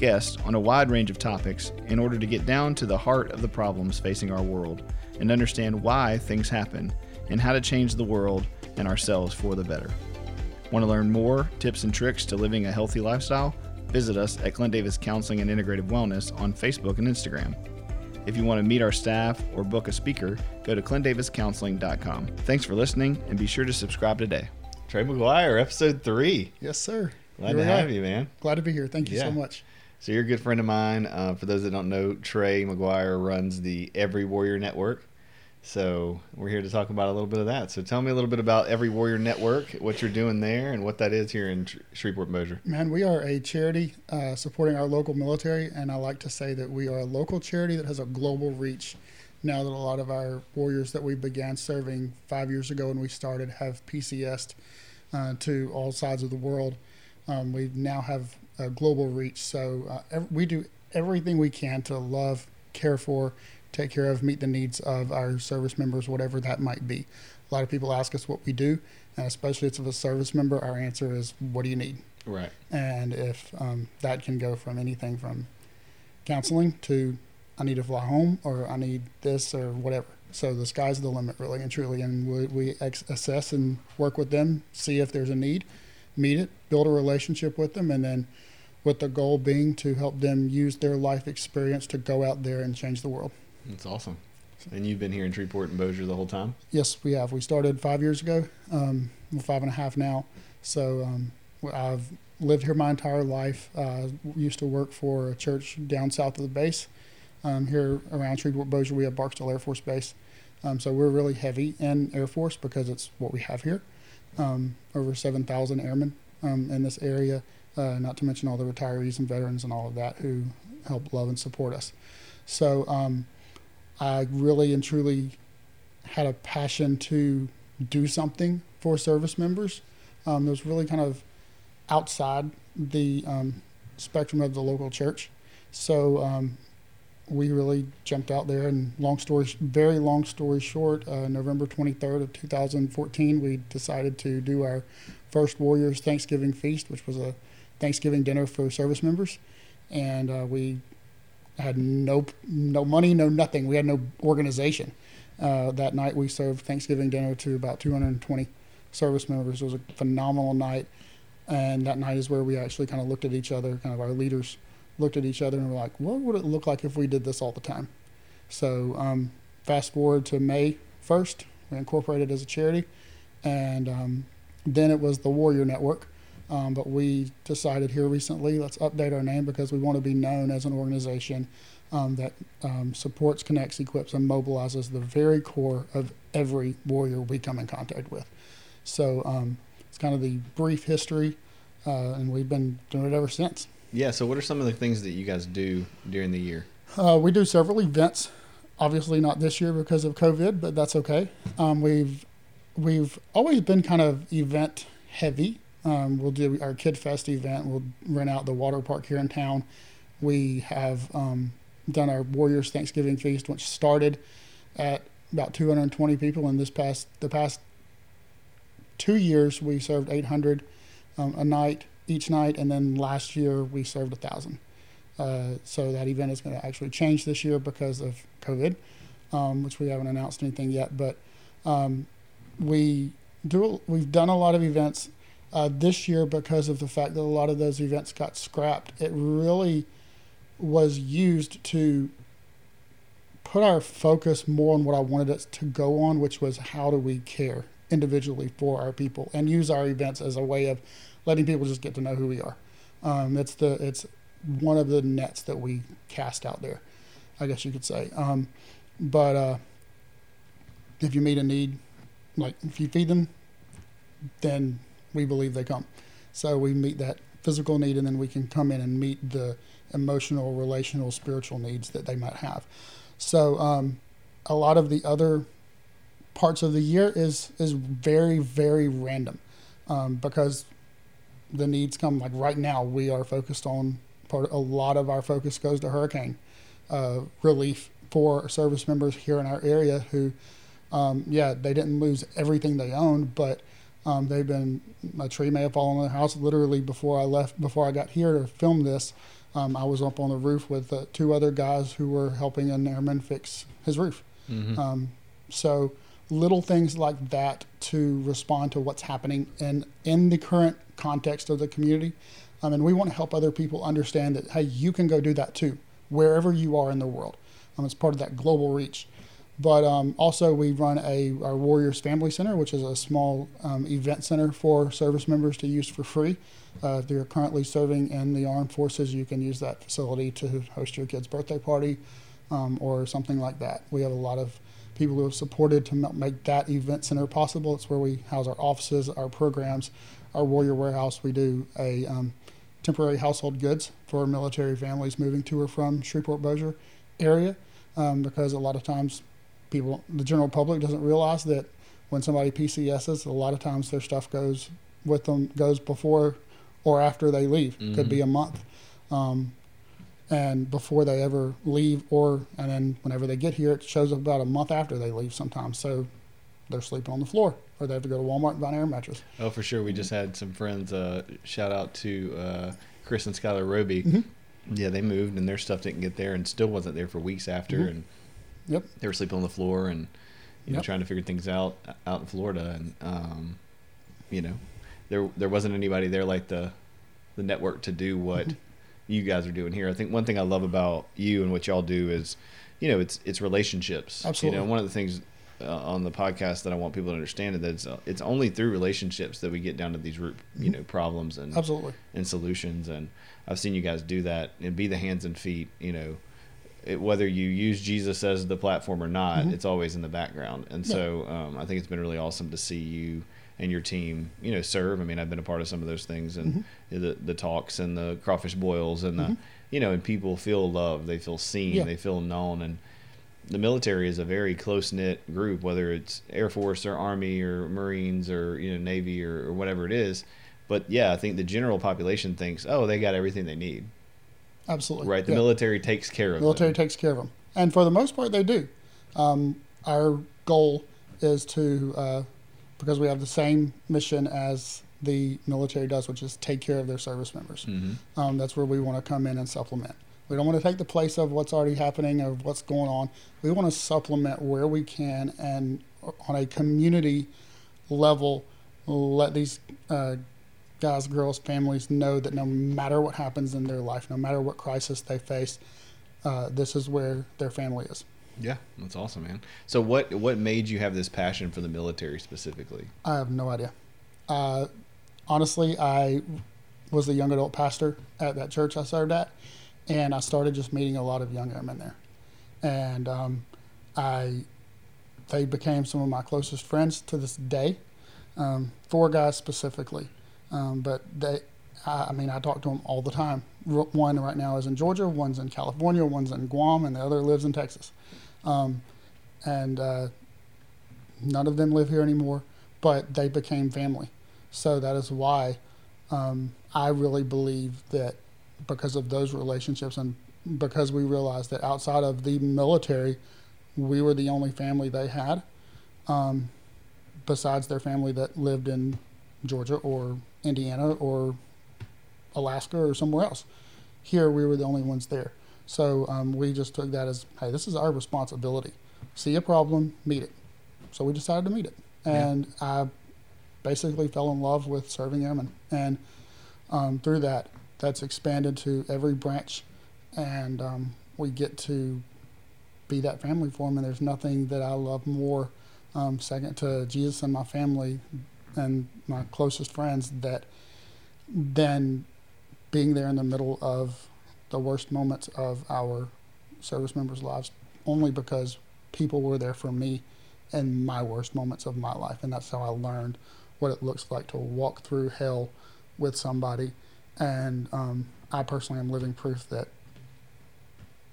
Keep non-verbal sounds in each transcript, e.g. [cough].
guests on a wide range of topics in order to get down to the heart of the problems facing our world and understand why things happen and how to change the world and ourselves for the better. Want to learn more tips and tricks to living a healthy lifestyle? Visit us at Clint Davis Counseling and Integrative Wellness on Facebook and Instagram. If you want to meet our staff or book a speaker, go to clintdaviscounseling.com. Thanks for listening and be sure to subscribe today. Trey McGuire, episode three. Yes, sir. Glad Here to we have you, man. Glad to be here. Thank you Yeah. so much. So you're a good friend of mine. Uh, for those that don't know, Trey McGuire runs the Every Warrior Network. So we're here to talk about a little bit of that. So tell me a little bit about Every Warrior Network, what you're doing there, and what that is here in Sh- Shreveport, Bossier. Man, we are a charity uh, supporting our local military, and I like to say that we are a local charity that has a global reach. Now that a lot of our warriors that we began serving five years ago when we started have PCSed uh, to all sides of the world, um, we now have a global reach. So uh, ev- we do everything we can to love, care for, take care of, meet the needs of our service members, whatever that might be. A lot of people ask us what we do, and especially if it's a service member, our answer is, "What do you need?" Right. and if um, that can go from anything from counseling to I need to fly home or I need this or whatever. So the sky's the limit, really and truly. And we, we ex- assess and work with them, see if there's a need, meet it, build a relationship with them, and then with the goal being to help them use their life experience to go out there and change the world. That's awesome. And you've been here in Shreveport and Bossier the whole time? Yes, we have. We started five years ago. Um, five and a half now. So um, I've lived here my entire life. Uh, used to work for a church down south of the base. Um, here around Shreveport Bossier, we have Barksdale Air Force Base. Um, so we're really heavy in Air Force because it's what we have here. Um, over 7,000 airmen um, in this area, uh, not to mention all the retirees and veterans and all of that who help love and support us. So um, I really and truly had a passion to do something for service members. Um, it was really kind of outside the um, spectrum of the local church. So um, we really jumped out there. And long story, very long story short, uh, November 23rd of 2014, we decided to do our first Warriors Thanksgiving feast, which was a Thanksgiving dinner for service members. And uh, we had no no money, no nothing. We had no organization. Uh, that night, we served Thanksgiving dinner to about 220 service members. It was a phenomenal night, and that night is where we actually kind of looked at each other, kind of our leaders looked at each other, and were like, "What would it look like if we did this all the time?" So, um, fast forward to May 1st, we incorporated as a charity, and um, then it was the Warrior Network. Um, but we decided here recently, let's update our name because we want to be known as an organization um, that um, supports, connects, equips, and mobilizes the very core of every warrior we come in contact with. So um, it's kind of the brief history, uh, and we've been doing it ever since. Yeah. So what are some of the things that you guys do during the year? Uh, we do several events. Obviously, not this year because of COVID, but that's okay. Um, we've we've always been kind of event heavy. Um, we'll do our Kid Fest event. We'll rent out the water park here in town. We have um, done our Warriors Thanksgiving feast, which started at about 220 people. And this past the past two years, we served 800 um, a night each night, and then last year we served a thousand. Uh, so that event is going to actually change this year because of COVID, um, which we haven't announced anything yet. But um, we do we've done a lot of events uh, this year because of the fact that a lot of those events got scrapped. It really was used to put our focus more on what I wanted it to go on, which was how do we care individually for our people and use our events as a way of letting people just get to know who we are. Um, it's the it's one of the nets that we cast out there, I guess you could say. Um, but uh, if you meet a need, like if you feed them, then we believe they come. So we meet that physical need, and then we can come in and meet the emotional, relational, spiritual needs that they might have. So um, a lot of the other parts of the year is is very very random um, because the needs come like right now we are focused on part a lot of our focus goes to hurricane uh, relief for service members here in our area who um, yeah they didn't lose everything they owned but um, they've been a tree may have fallen on their house literally before I left before I got here to film this um, I was up on the roof with uh, two other guys who were helping an airman fix his roof Mhm. um, so little things like that to respond to what's happening in in the current context of the community. Um, and we want to help other people understand that hey, you can go do that too, wherever you are in the world. Um, it's part of that global reach. But um, also, we run a our Warriors Family Center, which is a small um, event center for service members to use for free. Uh, if you're currently serving in the armed forces, you can use that facility to host your kid's birthday party um, or something like that. We have a lot of people who have supported to make that event center possible. It's where we house our offices, our programs, our Warrior Warehouse. We do a um, temporary household goods for military families moving to or from Shreveport Bossier area um, because a lot of times people, the general public doesn't realize that when somebody PCSs, a lot of times their stuff goes with them, goes before or after they leave. Could be a month. Um, and before they ever leave or and then whenever they get here it shows up about a month after they leave sometimes so they're sleeping on the floor or they have to go to walmart and buy an air mattress Oh, for sure. We just had some friends. Uh, shout out to uh, Chris and Skylar Roby. Mhm. Yeah, they moved and their stuff didn't get there and still wasn't there for weeks after. Mhm. And Yep. they were sleeping on the floor and you know Yep. trying to figure things out out in Florida. And um, you know, there there wasn't anybody there like the the network to do what Mhm. you guys are doing here. I think one thing I love about you and what y'all do is, you know, it's it's relationships. Absolutely. You know, one of the things uh, on the podcast that I want people to understand is that it's, it's only through relationships that we get down to these root, you Mhm. know, problems and absolutely and solutions. And I've seen you guys do that and be the hands and feet. You know, it, whether you use Jesus as the platform or not, Mhm. it's always in the background. And Yeah. so um, I think it's been really awesome to see you and your team, you know, serve. I mean, I've been a part of some of those things and Mhm. the the talks and the crawfish boils and the, Mhm. you know, and people feel loved, they feel seen, Yeah. they feel known, and the military is a very close knit group, whether it's Air Force or Army or Marines or you know Navy or, or whatever it is. But yeah, I think the general population thinks, oh, they got everything they need, absolutely right? The Yeah. military takes care of them. the military them. takes care of them and for the most part they do um, our goal is to uh, because we have the same mission as the military does which is take care of their service members hmm um, that's where we want to come in and supplement. We don't want to take the place of what's already happening or what's going on. We want to supplement where we can and on a community level, let these uh, guys, girls, families know that no matter what happens in their life, no matter what crisis they face, uh, this is where their family is. Yeah, that's awesome, man. So what what made you have this passion for the military specifically? I have no idea. Uh, honestly, I was the young adult pastor at that church I served at, and I started just meeting a lot of young airmen there, and um, I they became some of my closest friends to this day. Um, four guys specifically, um, but they. I I mean, I talk to them all the time. One right now is in Georgia, one's in California, one's in Guam, and the other lives in Texas. Um, and uh, none of them live here anymore, but they became family. So that is why um, I really believe that because of those relationships and because we realized that outside of the military, we were the only family they had, um, besides their family that lived in Georgia or Indiana or Alaska or somewhere else. Here, we were the only ones there. So um, we just took that as, hey, this is our responsibility. See a problem, meet it. So we decided to meet it, Yeah. and I basically fell in love with serving airmen, and um, through that, that's expanded to every branch, and um, we get to be that family for them. And there's nothing that I love more, um, second to Jesus and my family, and my closest friends, that then being there in the middle of the worst moments of our service members' lives, only because people were there for me in my worst moments of my life. And that's how I learned what it looks like to walk through hell with somebody. And um, I personally am living proof that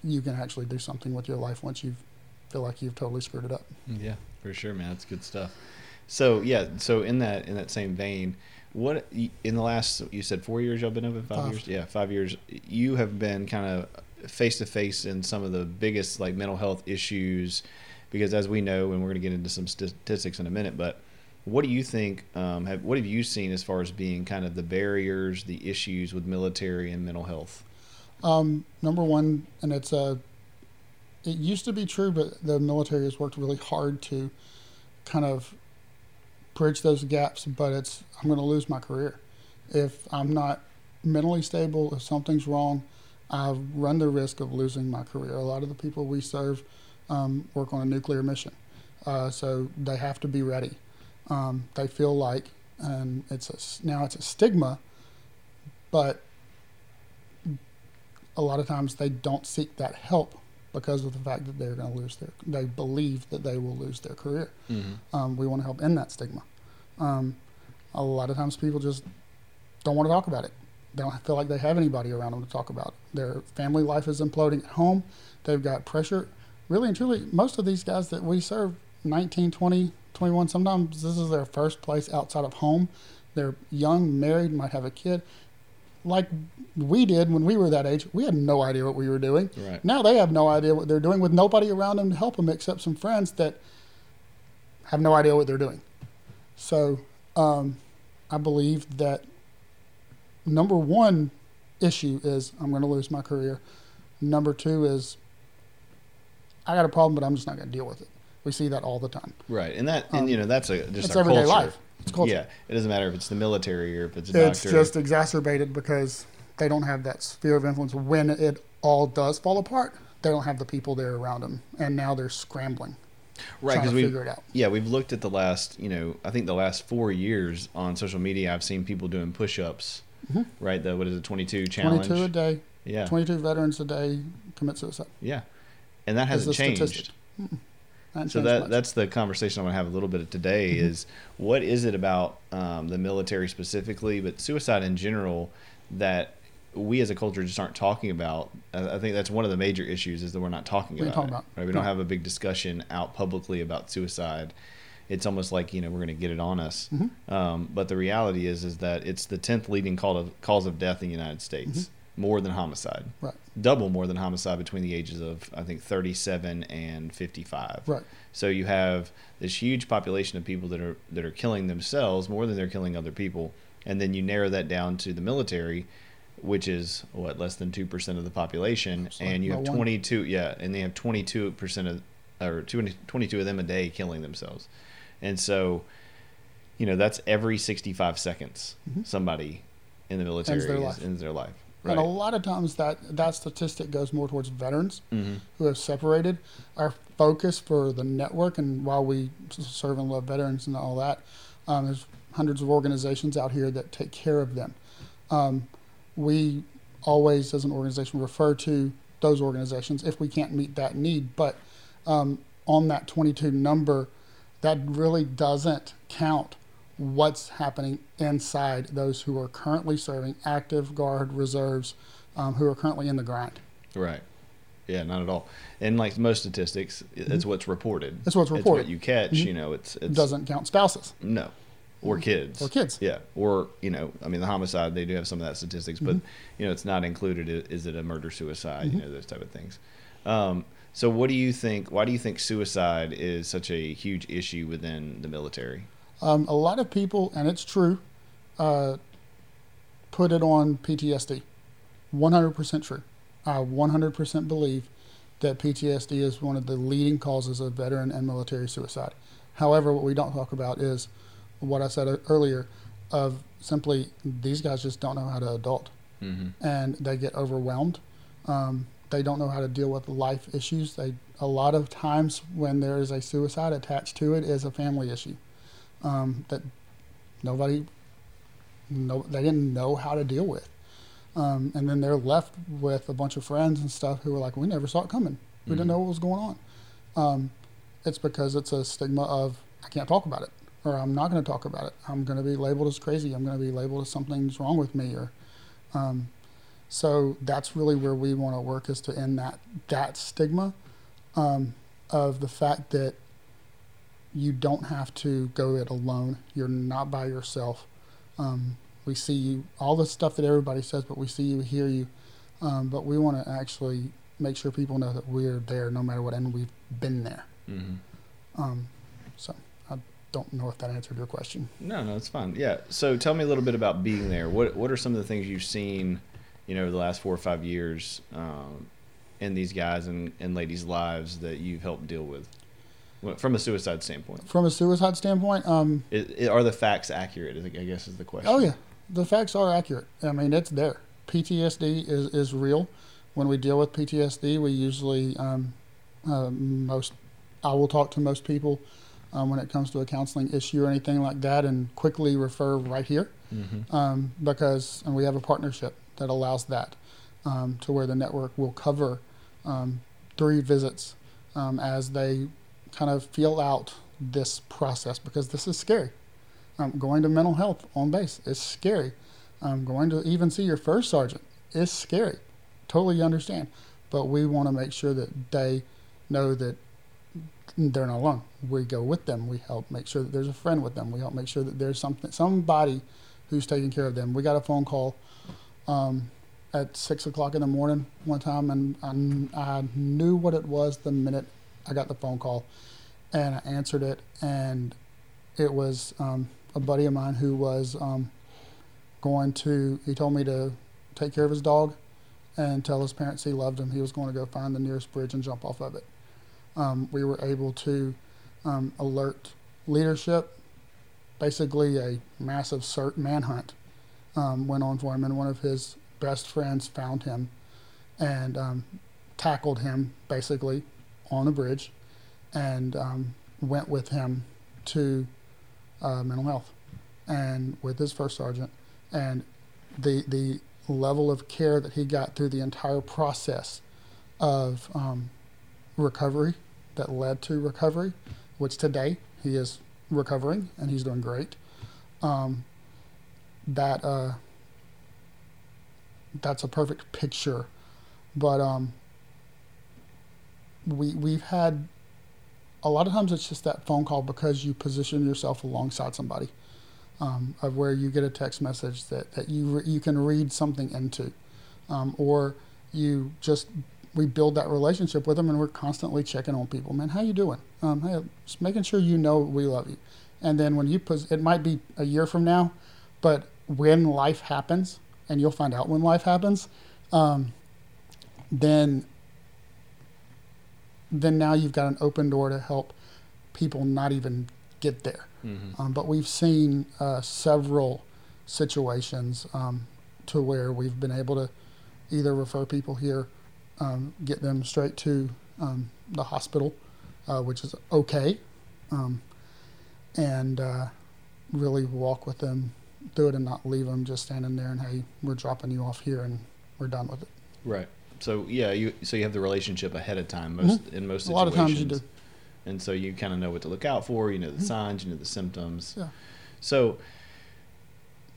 you can actually do something with your life once you feel like you've totally screwed it up. Yeah, for sure, man. That's good stuff. So yeah, so in that in that same vein, what in the last you said four years y'all been open five, five. years? Yeah, five years. You have been kind of face to face in some of the biggest like mental health issues, because as we know, and we're going to get into some statistics in a minute, but what do you think? Um, have what have you seen as far as being kind of the barriers, the issues with military and mental health? Um, number one, and it's a. It used to be true, but the military has worked really hard to kind of bridge those gaps. But it's I'm going to lose my career if I'm not mentally stable. If something's wrong, I run the risk of losing my career. A lot of the people we serve um, work on a nuclear mission, uh, so they have to be ready. Um, they feel like, and it's a, now it's a stigma, but a lot of times they don't seek that help because of the fact that they're going to lose their, they believe that they will lose their career. Mm-hmm. Um, we want to help end that stigma. Um, a lot of times people just don't want to talk about it. They don't feel like they have anybody around them to talk about. Their family life is imploding at home. They've got pressure. Really and truly, most of these guys that we serve, 19, 20, 21, sometimes this is their first place outside of home. They're young, married, might have a kid like we did when we were that age, we had no idea what we were doing. Right. Now they have no idea what they're doing with nobody around them to help them except some friends that have no idea what they're doing. So um, I believe that number one issue is I'm going to lose my career. Number two is I got a problem, but I'm just not going to deal with it. We see that all the time. Right, and that and um, you know that's a just it's everyday culture. life. It's culture. Yeah, it doesn't matter if it's the military or if it's a doctor. It's doctor. just exacerbated because they don't have that sphere of influence when it all does fall apart. They don't have the people there around them, and now they're scrambling. Right, because we figure it out. Yeah, we've looked at the last, you know, I think the last four years on social media. I've seen people doing push-ups. Mm-hmm. Right, the what is it, twenty-two challenge? Twenty-two a day. Yeah, twenty-two veterans a day commit suicide. Yeah, and that hasn't changed so that much. that's the conversation I'm going to have a little bit of today. Mm-hmm. Is what is it about um, the military specifically, but suicide in general that we as a culture just aren't talking about. I think that's one of the major issues is that we're not talking about. Talking about. Right? We don't have a big discussion out publicly about suicide. It's almost like you know we're going to get it on us. Mm-hmm. Um, but the reality is is that it's the tenth leading cause of cause of death in the United States. Mm-hmm more than homicide. Right. Double more than homicide between the ages of I think 37 and 55. Right. So you have this huge population of people that are that are killing themselves more than they're killing other people, and then you narrow that down to the military, which is what less than two percent of the population, and you have 22. One. Yeah, and they have 22 percent of or 22 of them a day killing themselves, and so. You know that's every 65 seconds mm-hmm. somebody in the military ends their life. Ends their life. Right. And a lot of times that that statistic goes more towards veterans mm-hmm. who have separated. Our focus for the network, and while we serve and love veterans and all that, um, there's hundreds of organizations out here that take care of them. Um, we always, as an organization, refer to those organizations if we can't meet that need. But um, on that 22 number, that really doesn't count what's happening inside those who are currently serving active guard reserves um, who are currently in the grind. Right. Yeah, not at all. And like most statistics, it's mm-hmm. what's reported. It's what's reported. It's what you catch. Mm-hmm. You know, it's, it doesn't count spouses. No, or mm-hmm. kids. Or kids. Yeah, or you know, I mean, the homicide they do have some of that statistics, but mm-hmm. you know, it's not included. Is it a murder suicide? You mm-hmm. know, those type of things. Um, so, what do you think? Why do you think suicide is such a huge issue within the military? Um, a lot of people, and it's true, uh, put it on PTSD. 100% true. I 100% believe that PTSD is one of the leading causes of veteran and military suicide. However, what we don't talk about is what I said earlier of simply these guys just don't know how to adult. Mm-hmm. And they get overwhelmed. Um, they don't know how to deal with life issues. They a lot of times when there is a suicide attached to it is a family issue um, that nobody, no, they didn't know how to deal with. Um, and then they're left with a bunch of friends and stuff who were like, we never saw it coming. We mm-hmm. didn't know what was going on. Um, it's because it's a stigma of, I can't talk about it, or I'm not going to talk about it. I'm going to be labeled as crazy. I'm going to be labeled as something's wrong with me, or, um, So that's really where we want to work is to end that that stigma um, of the fact that you don't have to go it alone. You're not by yourself. Um, we see you, all the stuff that everybody says, but we see you, hear you. Um, but we want to actually make sure people know that we're there no matter what, and we've been there. Mm-hmm. Um, so I don't know if that answered your question. No, no, it's fine. Yeah. So tell me a little bit about being there. What What are some of the things you've seen, you know, the last four or five years um, in these guys and, and ladies' lives that you've helped deal with from a suicide standpoint? From a suicide standpoint, um, I i are the facts accurate? I guess is the question. Oh yeah, the facts are accurate. I mean, it's there. PTSD is is real. When we deal with PTSD, we usually um, uh, most I will talk to most people um, when it comes to a counseling issue or anything like that, and quickly refer right here Mm-hmm. um, because and we have a partnership that allows that um, to where the network will cover um, three visits um, as they kind of feel out this process because this is scary. Um, going to mental health on base is scary. Um, going to even see your first sergeant is scary. Totally understand, but we want to make sure that they know that they're not alone. We go with them. We help make sure that there's a friend with them. We help make sure that there's something, somebody who's taking care of them. We got a phone call um, at six o'clock in the morning one time, and I, I knew what it was the minute I got the phone call, and I answered it, and it was um, a buddy of mine who was um, going to. He told me to take care of his dog, and tell his parents he loved him. He was going to go find the nearest bridge and jump off of it. Um, we were able to um, alert leadership. Basically, a massive cert manhunt um, went on for him, and one of his best friends found him and um, tackled him basically on the bridge and um, went with him to uh, mental health and with his first sergeant and the the level of care that he got through the entire process of um, recovery that led to recovery, which today he is recovering and he's doing great. Um, that uh, that's a perfect picture, but um, we we've had a lot of times it's just that phone call because you position yourself alongside somebody um, of where you get a text message that, that you re- you can read something into, um, or you just we build that relationship with them and we're constantly checking on people. Man, how you doing? Um, hey, just making sure you know we love you. And then when you pos- it might be a year from now, but when life happens, and you'll find out when life happens, um, then then now you've got an open door to help people not even get there. Mm-hmm. Um, but we've seen uh, several situations um, to where we've been able to either refer people here, um, get them straight to um, the hospital, uh, which is okay, um, and uh, really walk with them through it and not leave them just standing there and hey, we're dropping you off here and we're done with it. Right. So yeah, you so you have the relationship ahead of time most in most Mm-hmm. A lot situations. of times you do. And so you kind of know what to look out for. You know the signs. You know the symptoms. Yeah. So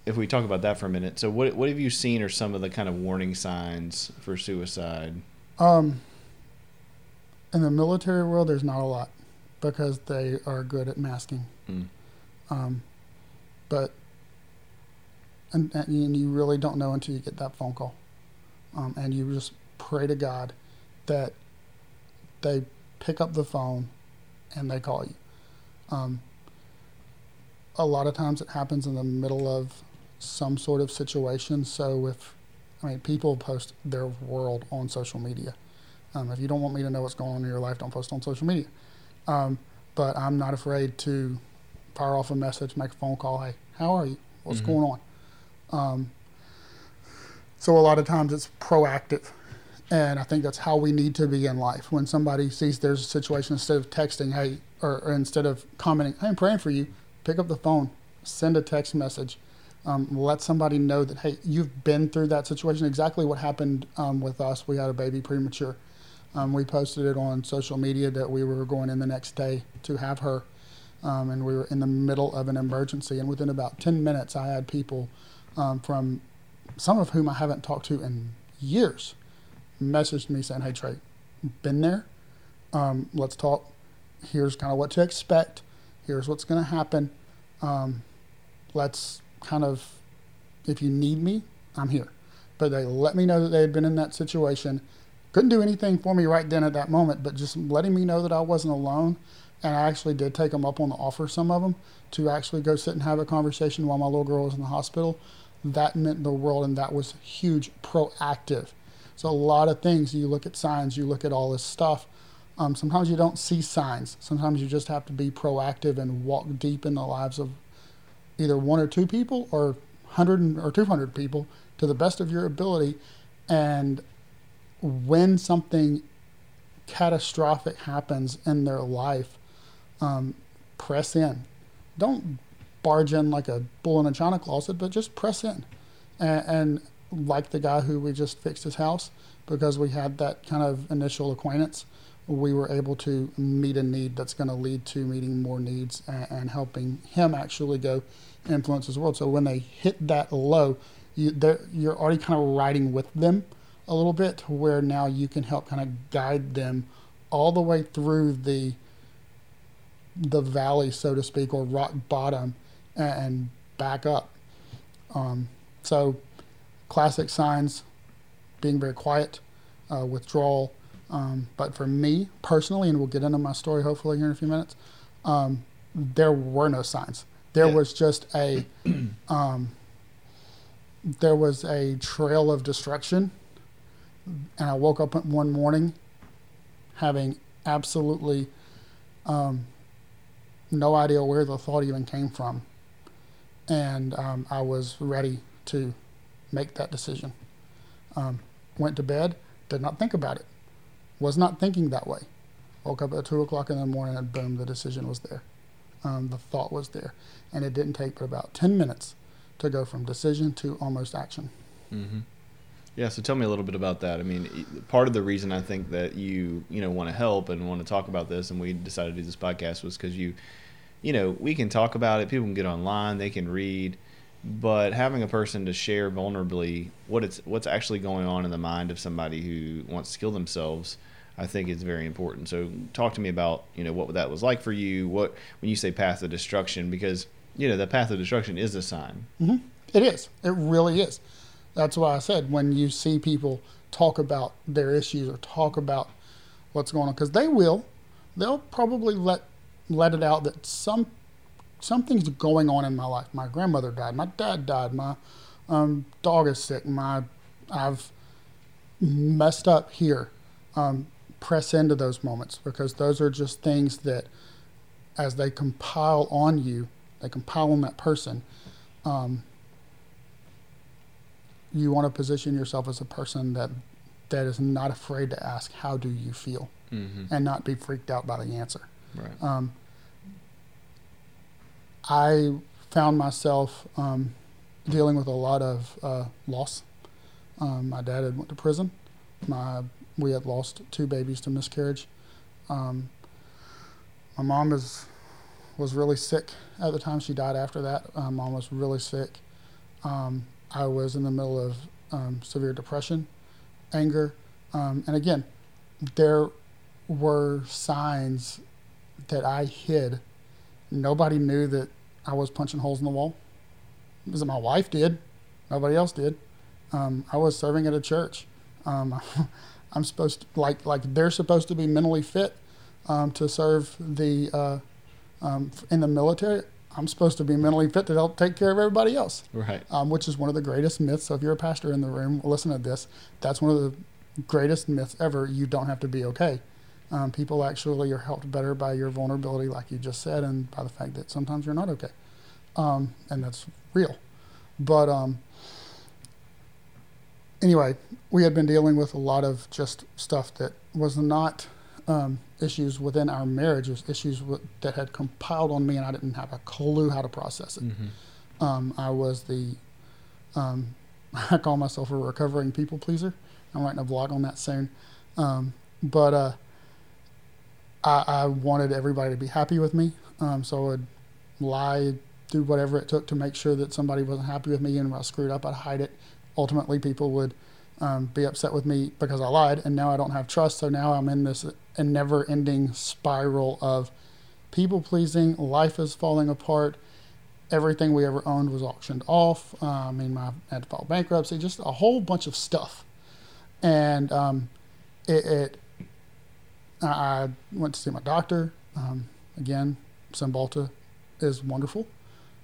if we talk about that for a minute, so what what have you seen are some of the kind of warning signs for suicide? Um, in the military world, there's not a lot because they are good at masking. Mm. Um, but and, and you really don't know until you get that phone call, um, and you just pray to God that they pick up the phone and they call you. Um, a lot of times it happens in the middle of some sort of situation. So if I mean people post their world on social media. Um, if you don't want me to know what's going on in your life, don't post on social media. Um, but I'm not afraid to fire off a message, make a phone call. Hey, how are you? What's Mhm. going on? Um, so a lot of times it's proactive, and I think that's how we need to be in life. When somebody sees there's a situation, instead of texting, hey, or, or instead of commenting, hey, I'm praying for you, pick up the phone, send a text message. Um, let somebody know that hey, you've been through that situation. Exactly what happened um, with us. We had a baby premature. Um, we posted it on social media that we were going in the next day to have her, um, and we were in the middle of an emergency. And within about ten minutes, I had people um, from some of whom I haven't talked to in years messaged me saying, "Hey Trey, been there. Um, let's talk. Here's kind of what to expect. Here's what's going to happen. Um, let's kind of, if you need me, I'm here." But they let me know that they had been in that situation. Couldn't do anything for me right then at that moment, but just letting me know that I wasn't alone. And I actually did take them up on the offer, some of them, to actually go sit and have a conversation while my little girl was in the hospital. That meant the world, and that was huge, proactive. So a lot of things. You look at signs, you look at all this stuff. Um, sometimes you don't see signs. Sometimes you just have to be proactive and walk deep in the lives of either one or two people or 100 or 200 people to the best of your ability. And when something catastrophic happens in their life, um, press in. Don't barge in like a bull in a china closet, but just press in. And, and like the guy who we just fixed his house, because we had that kind of initial acquaintance, we were able to meet a need that's going to lead to meeting more needs and, and, helping him actually go influence his world. So when they hit that low, you, you're already kind of riding with them a little bit where now you can help kind of guide them all the way through the the valley, so to speak, or rock bottom, and back up. Um, so classic signs being very quiet, uh, withdrawal. Um, but for me personally, and we'll get into my story hopefully here in a few minutes, um, there were no signs. There yeah. was just a [clears throat] um, there was a trail of destruction, and I woke up one morning having absolutely um, no idea where the thought even came from, and um, I was ready to make that decision. Um, went to bed, did not think about it, was not thinking that way. Woke up at two o'clock in the morning and boom, the decision was there. Um, the thought was there. And it didn't take but about 10 minutes to go from decision to almost action. Mm-hmm. Yeah, so tell me a little bit about that. I mean, part of the reason I think that you, you know, want to help and want to talk about this, and we decided to do this podcast was because you, you know, we can talk about it. People can get online, they can read, but having a person to share vulnerably what it's what's actually going on in the mind of somebody who wants to kill themselves I think is very important. So talk to me about, you know, what that was like for you. What when you say path of destruction because, you know, the path of destruction is a sign. Mm-hmm. It is. It really is. That's why I said when you see people talk about their issues or talk about what's going on because they will they'll probably let let it out that some something's going on in my life. My grandmother died. My dad died. My um, dog is sick. My I've messed up here. Um, press into those moments because those are just things that, as they compile on you, they compile on that person. Um, you want to position yourself as a person that that is not afraid to ask, "How do you feel?" Mm-hmm. and not be freaked out by the answer. Right. Um, I found myself um, dealing with a lot of uh, loss. Um, my dad had went to prison. My we had lost two babies to miscarriage. Um, my mom is was really sick at the time. She died after that. My mom was really sick. Um, I was in the middle of um, severe depression, anger, um, and again, there were signs that I hid. Nobody knew that I was punching holes in the wall. Because my wife did. Nobody else did. Um, I was serving at a church. Um, [laughs] I'm supposed to, like like they're supposed to be mentally fit um, to serve the uh, um, in the military. I'm supposed to be mentally fit to help take care of everybody else. Right. Um, which is one of the greatest myths. So if you're a pastor in the room, listen to this. That's one of the greatest myths ever. You don't have to be okay. Um, people actually are helped better by your vulnerability, like you just said, and by the fact that sometimes you're not okay. Um, and that's real. But um, anyway, we had been dealing with a lot of just stuff that was not um, issues within our marriage, it was issues that had compiled on me, and I didn't have a clue how to process it. Mm-hmm. Um, I was the, um, [laughs] I call myself a recovering people pleaser. I'm writing a blog on that soon. Um, but uh, I, I, wanted everybody to be happy with me, um, so I would lie, do whatever it took to make sure that somebody wasn't happy with me, and when I screwed up, I'd hide it ultimately people would um, be upset with me because I lied, and now I don't have trust. So now I'm in this a never-ending spiral of people pleasing. Life is falling apart. Everything we ever owned was auctioned off. Uh, I mean, my, I had to file bankruptcy. Just a whole bunch of stuff, and um, it, it. I went to see my doctor. Um, again, Cymbalta is wonderful.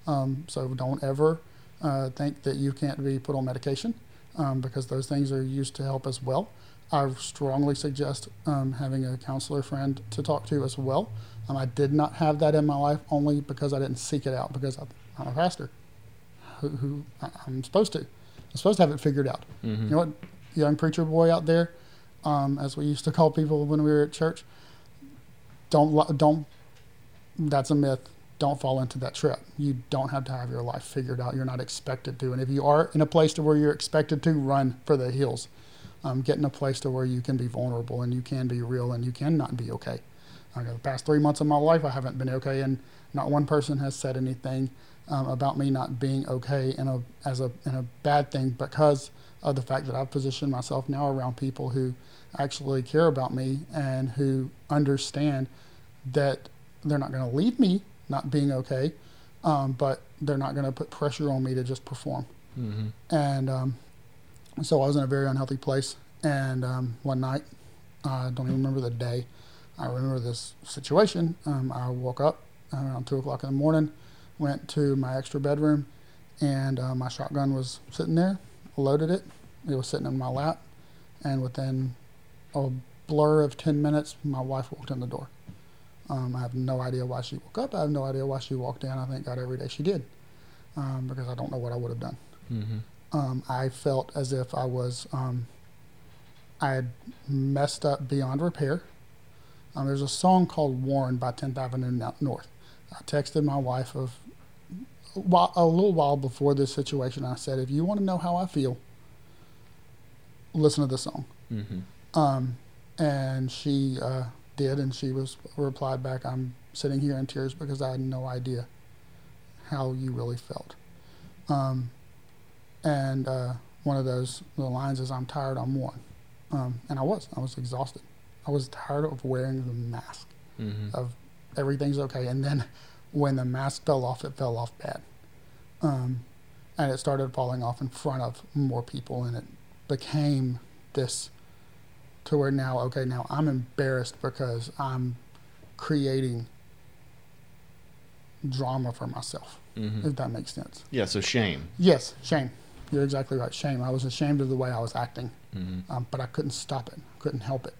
Um, so don't ever uh, think that you can't be put on medication um, because those things are used to help as well. I strongly suggest um, having a counselor friend to talk to as well. Um, I did not have that in my life only because I didn't seek it out because I'm a pastor who, who I'm supposed to. I'm supposed to have it figured out. Mm-hmm. You know what, young preacher boy out there, um, as we used to call people when we were at church, don't don't. That's a myth. Don't fall into that trap. You don't have to have your life figured out. You're not expected to. And if you are in a place to where you're expected to, run for the hills. Um, get in a place to where you can be vulnerable and you can be real and you can not be okay. Okay, the past three months of my life, I haven't been okay, and not one person has said anything um, about me not being okay in a as a in a bad thing because of the fact that I've positioned myself now around people who actually care about me and who understand that they're not going to leave me not being okay, um, but they're not going to put pressure on me to just perform. Mm-hmm. And um, so I was in a very unhealthy place. And um, one night, I don't even remember the day. I remember this situation. Um, I woke up around two o'clock in the morning, went to my extra bedroom, and uh, my shotgun was sitting there. Loaded it. It was sitting in my lap, and within a blur of ten minutes, my wife walked in the door. Um, I have no idea why she woke up. I have no idea why she walked in. I thank God every day she did, um, because I don't know what I would have done Mm-hmm. um, I felt as if I was um, I had messed up beyond repair. Um, there's a song called "Worn" by 10th Avenue North. I texted my wife of a while- a little while before this situation. I said, "If you want to know how I feel, listen to the song." Mm-hmm. Um, and she uh, did, and she was replied back, "I'm sitting here in tears because I had no idea how you really felt." Um, and uh, one of those the lines is, "I'm tired, I'm worn," um, and I was. I was exhausted. I was tired of wearing the mask Mm-hmm. of everything's okay, and then when the mask fell off, it fell off bad, um, and it started falling off in front of more people, and it became this to where now, okay, now I'm embarrassed because I'm creating drama for myself, Mm-hmm. if that makes sense. Yeah. So shame. Yes, shame. You're exactly right. Shame. I was ashamed of the way I was acting, Mm-hmm. um, but I couldn't stop it. Couldn't help it.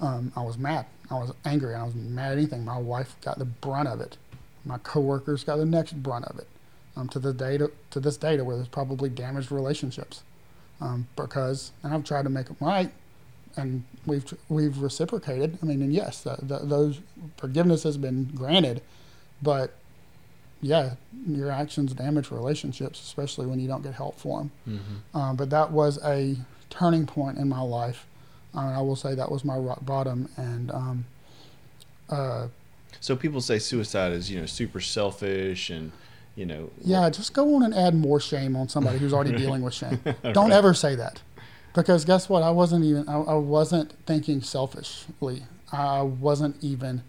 Um, I was mad. I was angry. I was mad at anything. My wife got the brunt of it. My coworkers got the next brunt of it. Um, to the day to, to this day, to where there's probably damaged relationships, um, because and I've tried to make them right, and we've we've reciprocated. I mean, and yes, the, the, those forgiveness has been granted, but yeah, your actions damage relationships, especially when you don't get help for them. Mm-hmm. Um, but that was a turning point in my life. Uh, I will say that was my rock bottom. And um, uh, So people say suicide is you know super selfish and you know yeah, just go on and add more shame on somebody who's already [laughs] dealing with shame. Don't Right. ever say that, because guess what? I wasn't even. I, I wasn't thinking selfishly. I wasn't even.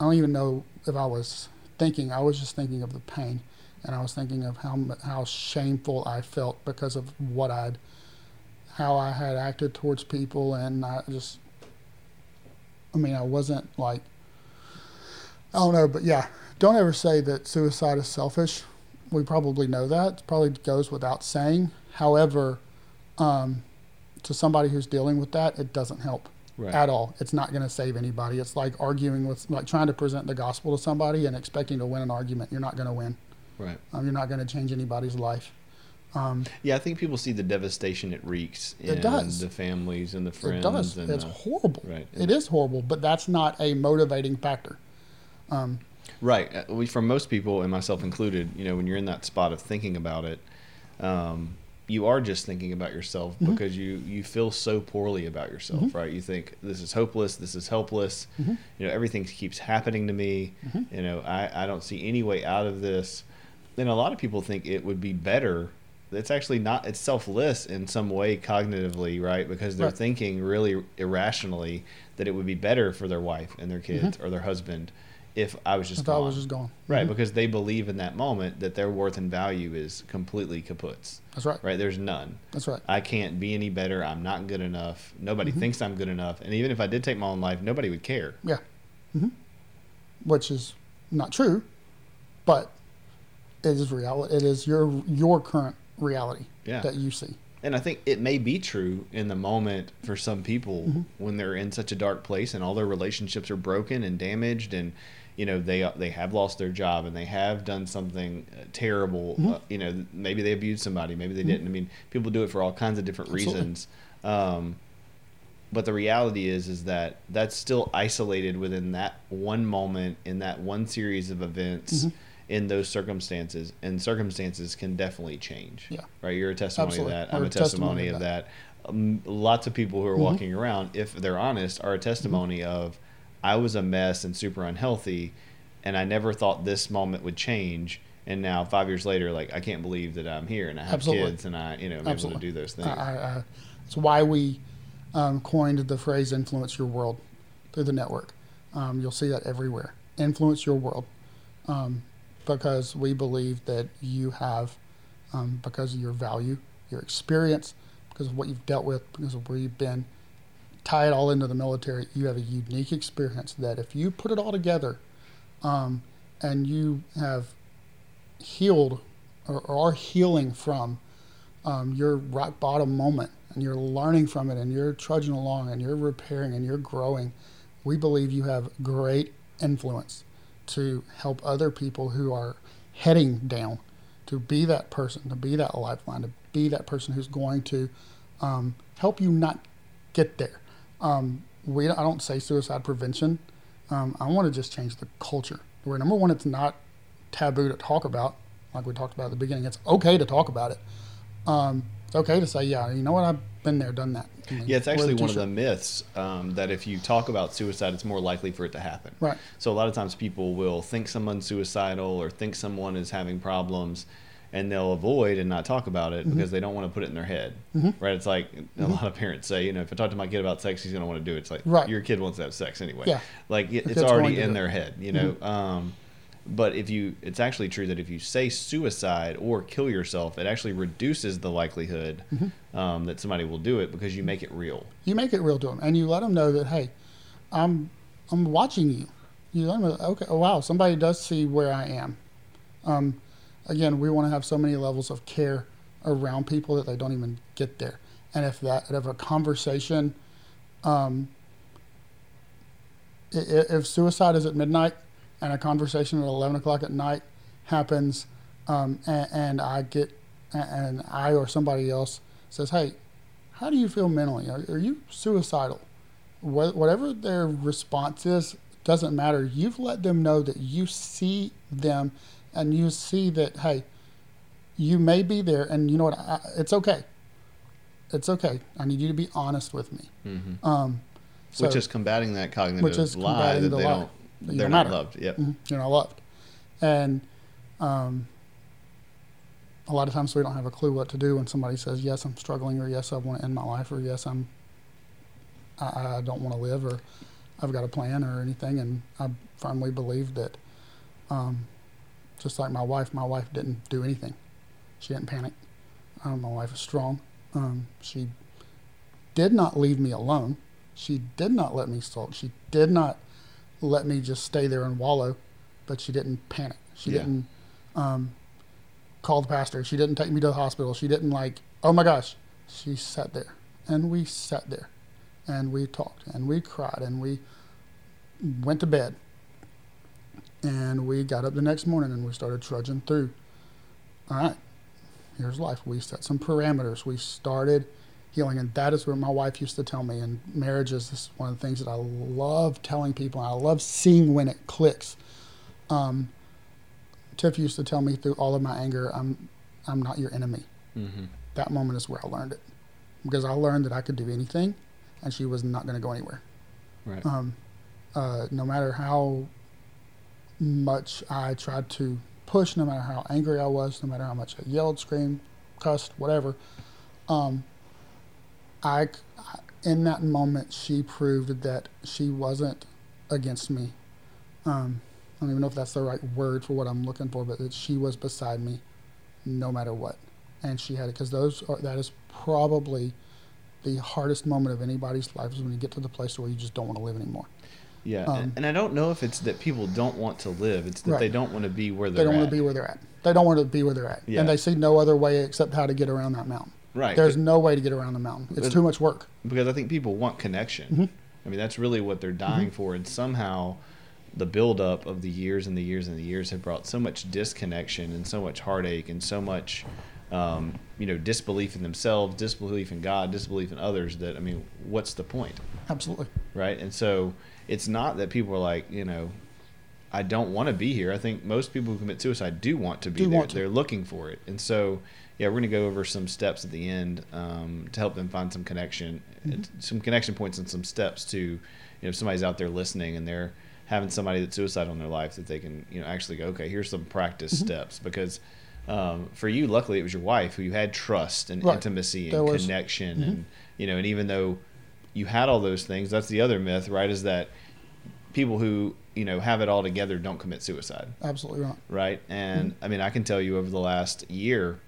I don't even know if I was thinking. I was just thinking of the pain, and I was thinking of how how shameful I felt because of what I'd, how I had acted towards people, and I just. I mean, I wasn't like. I don't know, but yeah, don't ever say that suicide is selfish. We probably know that. It probably goes without saying. However, um, to somebody who's dealing with that, it doesn't help right. at all. It's not going to save anybody. It's like arguing with, like trying to present the gospel to somebody and expecting to win an argument. You're not going to win. right. Um, you're not going to change anybody's life. Um, Yeah, I think people see the devastation it wreaks in It does. the families and the friends. it does. And, It's uh, horrible. right. It is horrible, but that's not a motivating factor. Um, Right. Uh, We, for most people, and myself included, you know, when you're in that spot of thinking about it, um, you are just thinking about yourself Mhm. because you you feel so poorly about yourself, Mhm. right? You think this is hopeless, this is helpless. Mhm. You know, everything keeps happening to me. Mhm. You know, I I don't see any way out of this. And a lot of people think it would be better it's actually not it's selfless in some way cognitively right because they're Right. thinking really irrationally that it would be better for their wife and their kids or their husband if i was just I thought I gone was just gone. right Mhm. because they believe in that moment that their worth and value is completely kaputs That's right. right there's none That's right. i can't be any better i'm not good enough nobody thinks i'm good enough and even if i did take my own life nobody would care Yeah. hmm Which is not true, but it is reality. It is your your current reality Yeah. that you see. And I think it may be true in the moment for some people Mm-hmm. when they're in such a dark place and all their relationships are broken and damaged and you know they they have lost their job and they have done something uh, terrible Mm-hmm. uh, you know maybe they abused somebody maybe they didn't I mean people do it for all kinds of different Absolutely. reasons um, but the reality is is that that's still isolated within that one moment in that one series of events Mm-hmm. in those circumstances and circumstances can definitely change Yeah. right you're a testimony Absolutely. of that We're i'm a testimony, testimony of of that, Um, lots of people who are Mhm. walking around if they're honest are a testimony of i was a mess and super unhealthy and i never thought this moment would change and now five years later like i can't believe that i'm here and i have Absolutely. kids and i you know i'm able to do those things I, I, it's why we um, coined the phrase "influence your world" through the network. Um, you'll see that everywhere. Influence your world, um, because we believe that you have, um, because of your value, your experience, because of what you've dealt with, because of where you've been, tie it all into the military. You have a unique experience that if you put it all together, um, and you have healed or, or are healing from um, your rock bottom moment and you're learning from it and you're trudging along and you're repairing and you're growing, we believe you have great influence to help other people who are heading down to be that person, to be that lifeline, to be that person who's going to um, help you not get there. Um, we, I don't say suicide prevention. Um, I want to just change the culture where number one, it's not taboo to talk about, like we talked about at the beginning. It's okay to talk about it. Um, it's okay to say, yeah, you know what, I've been there, done that. I mean, Yeah, it's actually one of the myths um, that if you talk about suicide, it's more likely for it to happen. Right. So a lot of times people will think someone's suicidal or think someone is having problems, and they'll avoid and not talk about Mm-hmm. it because they don't want to put it in their head. Right? It's like a lot of parents say, you know, if I talk to my kid about sex, he's going to want to do it. It's like Right. your kid wants to have sex anyway. Yeah. Like it, it's already in do their it. head. You know. Um, but if you, it's actually true that if you say suicide or kill yourself, it actually reduces the likelihood Mm-hmm. um, that somebody will do it because you make it real. you make it real to them and you let them know that hey i'm i'm watching you you let them know okay oh wow somebody does see where i am um, again we want to have so many levels of care around people that they don't even get there and if that if a conversation um, if suicide is at midnight and a conversation at 11 o'clock at night happens um, and, and i get and i or somebody else says hey how do you feel mentally? Are, are you suicidal? Wha- Whatever their response is, doesn't matter. You've let them know that you see them and you see that, hey, you may be there and you know what? I, it's okay. It's okay. I need you to be honest with me. hmm Um, so, which is combating that cognitive which is lie that the they lie. don't, they're don't not matter. loved. Yep. Mhm. you're not loved. And um, a lot of times we don't have a clue what to do when somebody says, yes, I'm struggling, or yes, I want to end my life, or yes, I'm, I, I don't want to live, or I've got a plan or anything. And I firmly believe that, um, just like my wife, my wife didn't do anything. She didn't panic. Um, my wife is strong. Um, she did not leave me alone. She did not let me sulk. She did not let me just stay there and wallow, but she didn't panic. She Yeah. didn't um, call the pastor. She didn't take me to the hospital. She didn't like, oh my gosh. She sat there and we sat there and we talked and we cried and we went to bed and we got up the next morning and we started trudging through. All right, here's life. We set some parameters. We started healing, and that is what my wife used to tell me. And marriage is this one of the things that I love telling people, and I love seeing when it clicks. Um, Tiff used to tell me through all of my anger, "I'm, I'm not your enemy." hmm That moment is where I learned it, because I learned that I could do anything, and she was not going to go anywhere. Right. Um, uh, no matter how much I tried to push, no matter how angry I was, no matter how much I yelled, screamed, cussed, whatever. Um, I, in that moment, she proved that she wasn't against me. Um, I don't even know if that's the right word for what I'm looking for, but that she was beside me, no matter what, and she had it because those are, that is probably the hardest moment of anybody's life is when you get to the place where you just don't want to live anymore. Yeah, Um, and, I don't know if it's that people don't want to live; it's that Right. they don't want to be where They they're don't at. want to be where they're at. They don't want to be where they're at, Yeah. and they see no other way except how to get around that mountain. right. There's no way to get around the mountain. It's too much work. because I think people want connection. Mm-hmm. I mean, that's really what they're dying for, and somehow the buildup of the years and the years and the years have brought so much disconnection and so much heartache and so much, um, you know, disbelief in themselves, disbelief in God, disbelief in others. That I mean, what's the point, Absolutely. right? And so it's not that people are like, you know. I don't want to be here. I think most people who commit suicide do want to be Do there. to. They're looking for it, and so yeah, we're going to go over some steps at the end um, to help them find some connection, Mm-hmm. some connection points, and some steps to, you know, if somebody's out there listening and they're having somebody that's suicidal in their life, that they can, you know, actually go, okay, here's some practice Mm-hmm. steps because. Um, for you, luckily, it was your wife who you had trust and Right. intimacy and was- connection, Mhm. and you know, and even though you had all those things, that's the other myth, right? Is that people who you know have it all together don't commit suicide Absolutely right. right? And I mean, I can tell you over the last year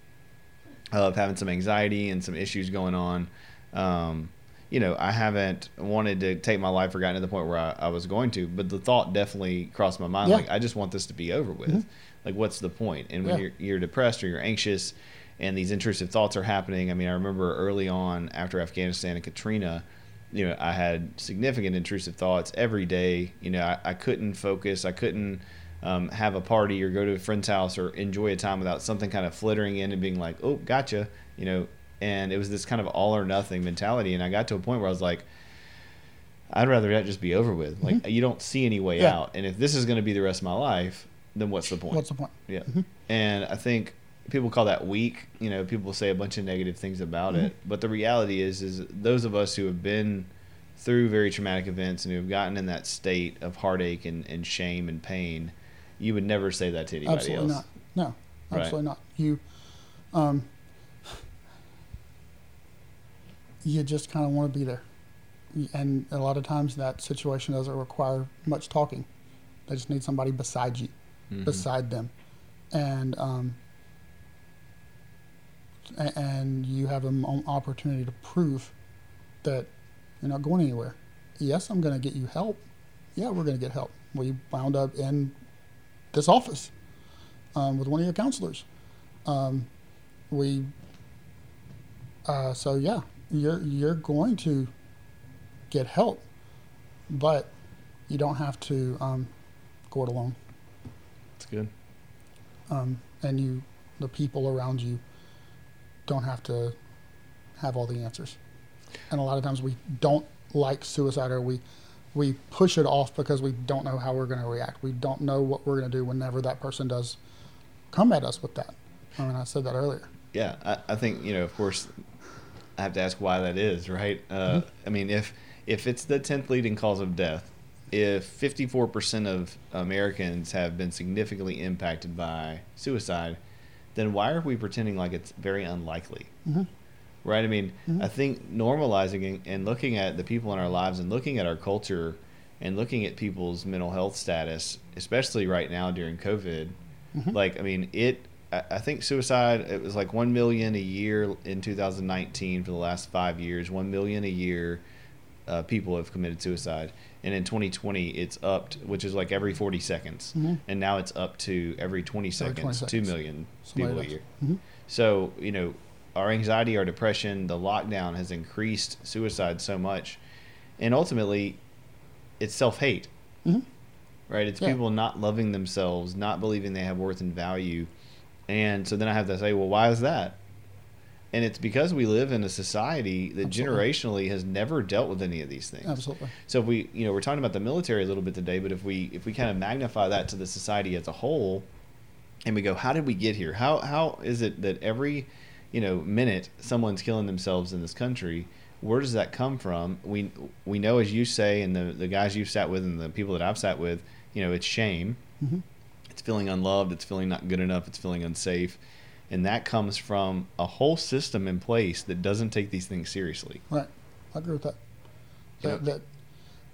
of having some anxiety and some issues going on. Um, you know, I haven't wanted to take my life or gotten to the point where I, I was going to, but the thought definitely crossed my mind. Yeah. Like, I just want this to be over with. Like, what's the point? And when Yeah. you're, you're depressed or you're anxious and these intrusive thoughts are happening, I mean, I remember early on after Afghanistan and Katrina, you know, I had significant intrusive thoughts every day. You know, I, I couldn't focus. I couldn't um, have a party or go to a friend's house or enjoy a time without something kind of flittering in and being like, oh, gotcha. You know, and it was this kind of all or nothing mentality. And I got to a point where I was like, I'd rather that just be over with. Like, you don't see any way Mm-hmm. Yeah. out. And if this is going to be the rest of my life, then what's the point? What's the point? Yeah. And I think people call that weak. You know, people say a bunch of negative things about it. But the reality is, is those of us who have been through very traumatic events and who have gotten in that state of heartache and, and shame and pain, you would never say that to anybody else. Absolutely else. not. No, Right. absolutely not. You, um, you just kind of want to be there, and a lot of times that situation doesn't require much talking. They just need somebody beside you, Mhm. beside them, and um, and you have an opportunity to prove that you're not going anywhere. Yes, I'm going to get you help. Yeah, we're going to get help. We wound up in this office um, with one of your counselors. Um, we, uh, so yeah, you're you're going to get help, but you don't have to um, go it alone. That's good. Um, and you, the people around you, don't have to have all the answers. And a lot of times we don't like suicide, or we we push it off because we don't know how we're going to react. We don't know what we're going to do whenever that person does come at us with that. I mean, I said that earlier. Yeah, I, I think you know. Of course, I have to ask why that is, right? Uh, I mean, if if it's the tenth leading cause of death, if fifty four percent of Americans have been significantly impacted by suicide, then why are we pretending like it's very unlikely? Mhm. Right? I mean, I think normalizing and- looking at the people in our lives and looking at our culture and looking at people's mental health status, especially right now during COVID, like I mean, it. I think suicide. It was like one million a year in 2019 for the last five years. One million a year. Uh, people have committed suicide, and in 2020 it's upped, which is like every 40 seconds, Mhm. and now it's up to every 20 Every seconds, 20 seconds. million Somebody people a does. year. Mhm. So you know, our anxiety, our depression, the lockdown has increased suicide so much, and ultimately, it's self hate Mhm. right? It's Yeah. people not loving themselves, not believing they have worth and value. And so then I have to say, well, why is that? And it's because we live in a society that Absolutely. generationally has never dealt with any of these things. Absolutely. So if we, you know, we're talking about the military a little bit today, but if we if we kind of magnify that to the society as a whole, and we go, how did we get here? How how is it that every, you know, minute someone's killing themselves in this country? Where does that come from? We we know, as you say, and the the guys you've sat with and the people that I've sat with, you know, it's shame. Mhm. It's feeling unloved. It's feeling not good enough. It's feeling unsafe. And that comes from a whole system in place that doesn't take these things seriously. Right. I agree with that. That, Yep. that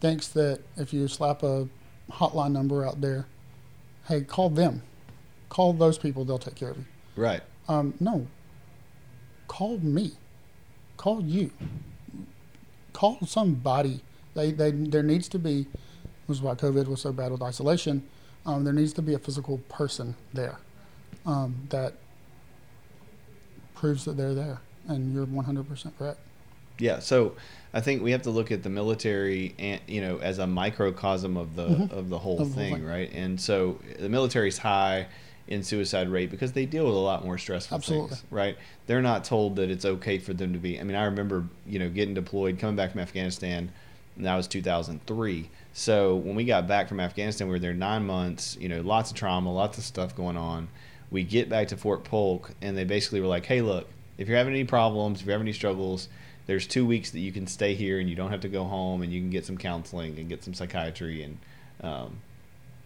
thinks that if you slap a hotline number out there, hey, call them. Call those people, they'll take care of you. Right. Um, no. Call me. Call you. Call somebody. They, they, there needs to be, this is why COVID was so bad with isolation, um, there needs to be a physical person there um, that proves that they're there. And you're 100% correct. Yeah, so I think we have to look at the military and you know as a microcosm of the Mhm. of the whole Of thing, thing. right? And so the military's high in suicide rate because they deal with a lot more stressful Absolutely. things, right? They're not told that it's okay for them to be. I mean, I remember you know getting deployed, coming back from Afghanistan, and that was 2003. So when we got back from Afghanistan, we were there nine months. You know, lots of trauma, lots of stuff going on. We get back to Fort Polk, and they basically were like, "Hey, look, if you're having any problems, if you're having any struggles." there's two weeks that you can stay here and you don't have to go home and you can get some counseling and get some psychiatry and um,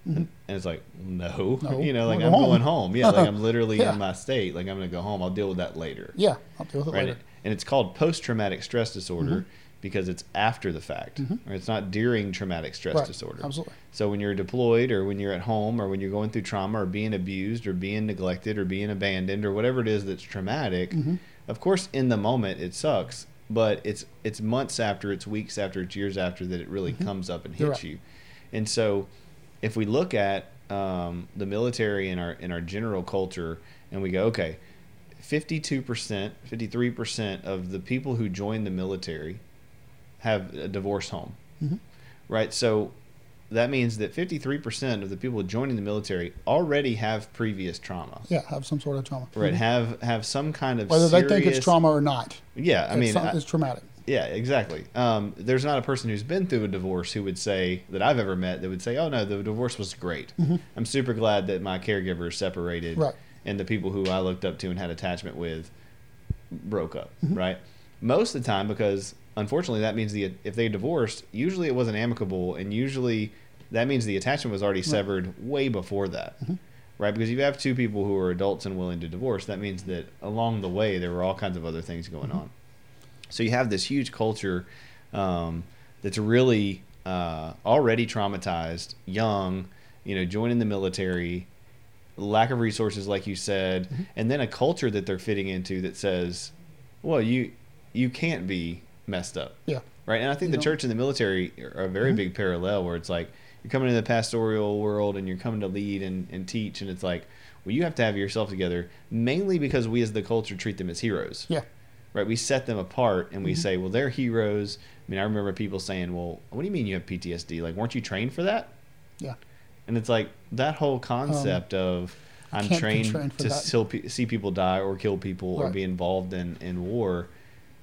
Mhm. and it's like no, No, [laughs] you know like i'm home. going home yeah like i'm [laughs] literally Yeah. in my state like i'm gonna go home i'll deal with that later Yeah, I'll deal with it right later. and it's called post-traumatic stress disorder Mhm. Because it's after the fact Mhm. or it's not during traumatic stress Right, disorder Absolutely. so when you're deployed or when you're at home or when you're going through trauma or being abused or being neglected or being abandoned or whatever it is that's traumatic, Mhm. of course in the moment it sucks, but it's it's months after, it's weeks after, it's years after that it really Mhm. comes up and hits right. you. And so if we look at um, the military in our in our general culture and we go, okay, 52%, 53% of the people who join the military have a divorce home Mhm. right? So that means that 53% of the people joining the military already have previous trauma, Yeah, have some sort of trauma. right? Mhm. Have have some kind of Whether they think it's trauma or not. Yeah, I mean, some- I- it's traumatic. yeah, exactly. Um, there's not a person who's been through a divorce who would say that I've ever met that would say, "Oh no, the divorce was great. Mhm. I'm super glad that my caregiver separated, Right. and the people who I looked up to and had attachment with broke up." Mhm. Right. Most of the time, because unfortunately, that means the if they divorced, usually it wasn't amicable, and usually that means the attachment was already severed way before that. Mhm. Right, because if you have two people who are adults and willing to divorce, that means that along the way there were all kinds of other things going Mhm. on. So you have this huge culture um, that's really uh, already traumatized, young, you know, joining the military, lack of resources, like you said, Mhm. and then a culture that they're fitting into that says, "Well, you you can't be messed up." Yeah. Right, and I think You the know- church and the military are a very Mhm. big parallel, where it's like you're coming into the pastoral world and you're coming to lead and, and teach, and it's like, well, you have to have yourself together, mainly because we as the culture treat them as heroes Yeah. right? We set them apart and we Mhm. say, well, they're heroes. I mean, I remember people saying, well, what do you mean you have PTSD? Like, weren't you trained for that? Yeah. And it's like that whole concept of I'm trained, trained to that. still pe- see people die or kill people or be involved in, in war.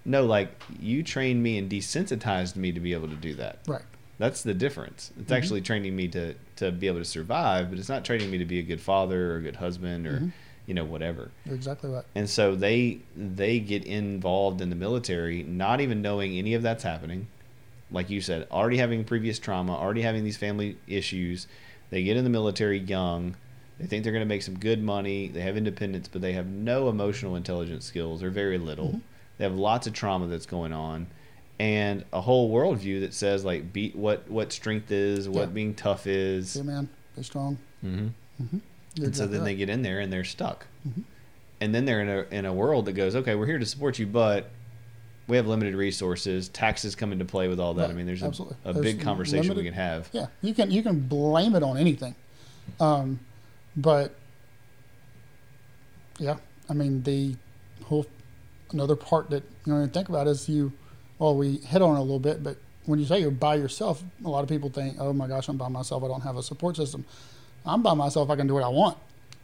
No, like you trained me and desensitized me to be able to do that. Right. That's the difference. It's Mhm. actually training me to, to be able to survive, but it's not training me to be a good father or a good husband or, Mhm. you know, whatever You're exactly right. and so they they get involved in the military not even knowing any of that's happening like you said already having previous trauma already having these family issues they get in the military young they think they're going to make some good money they have independence but they have no emotional intelligence skills or very little Mhm. They have lots of trauma that's going on and a whole worldview that says like beat what what strength is what Yeah. being tough is Be a man. Be strong. hmm Mm-hmm. You're and so then right. they get in there and they're stuck. Mhm. And then they're in a in a world that goes, okay, we're here to support you, but we have limited resources. Taxes come into play with all that. I mean, there's a, absolutely. a There's big conversation we can have. Yeah, you can you can blame it on anything, um, but yeah, I mean the whole another part that you know to think about is you. Well, we hit on it a little bit, but when you say you're by yourself, a lot of people think, "Oh my gosh, I'm by myself. I don't have a support system." I'm by myself. I can do what I want.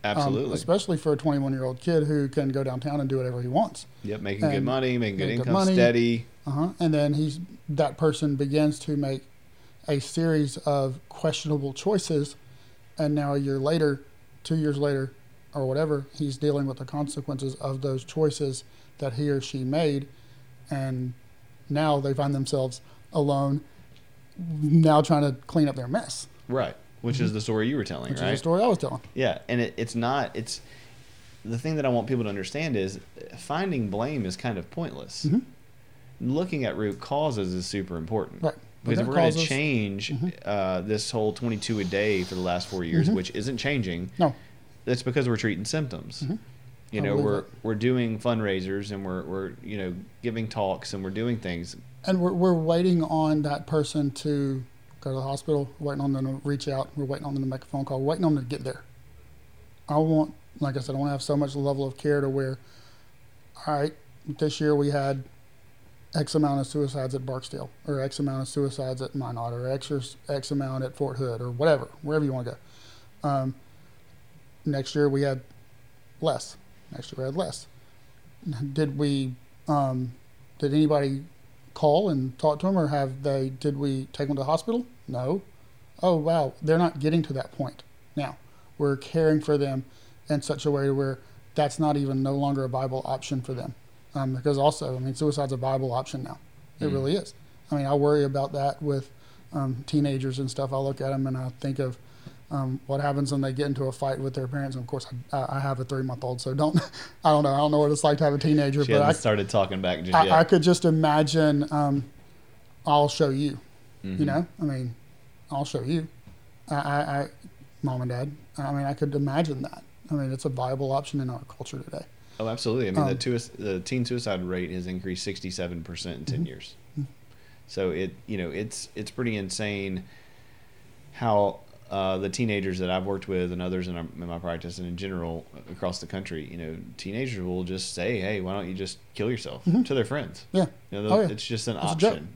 Um, Absolutely. especially for a 21 year old kid who can go downtown and do whatever he wants. yep, making good money, making good make good money. steady. Uh-huh. And then he's that person begins to make a series of questionable choices, and now a year later, two years later, or whatever, he's dealing with the consequences of those choices that he or she made, and now they find themselves alone, now trying to clean up their mess, Right. Which is the story you were telling, Mm-hmm. which right? is the story I was telling. Yeah, and it, it's not it's the thing that I want people to understand is finding blame is kind of pointless. Mhm. Looking at root causes is super important. Right. Because if we're going to change Mhm. uh, this whole 22 a day for the last four years, Mhm. which isn't changing, No. that's because we're treating symptoms. You know, we're that. we're doing fundraisers and we're we're you know giving talks and we're doing things. And we're, we're waiting on that person to go to the hospital, waiting on them to reach out. We're waiting on them to make a phone call, we're waiting on them to get there. I want, like I said, I want to have so much level of care to where, all right, this year we had X amount of suicides at Barksdale, or X amount of suicides at Minot, or X, or X amount at Fort Hood, or whatever, wherever you want to go. Um, next year we had less. Next year we had less. Did we, um, did anybody call and talk to them, or have they? Did we take them to the hospital? No. Oh wow, they're not getting to that point now. We're caring for them in such a way where that's not even no longer a viable option for them, um, because also, I mean, suicide's a viable option now. It Mm. really is. I mean, I worry about that with um, teenagers and stuff. I look at them and I think of um, what happens when they get into a fight with their parents. And of course, I, I have a three-month-old, so don't. [laughs] I don't know. I don't know what it's like to have a teenager, She but I, started talking back just I, yet. I could just imagine. Um, I'll show you. Mhm. You know, I mean, I'll show you. I, I, I, mom and dad. I mean, I could imagine that. I mean, it's a viable option in our culture today. Oh, absolutely. I mean, the, Um, the teen suicide rate has increased 67% in 10 Mhm. years. So it, you know, it's it's pretty insane how uh, the teenagers that I've worked with and others in, our, in my practice and in general across the country, you know, teenagers will just say, "Hey, why don't you just kill yourself?" Mhm. to their friends. Yeah. You know, Oh, yeah. it's just an It's option.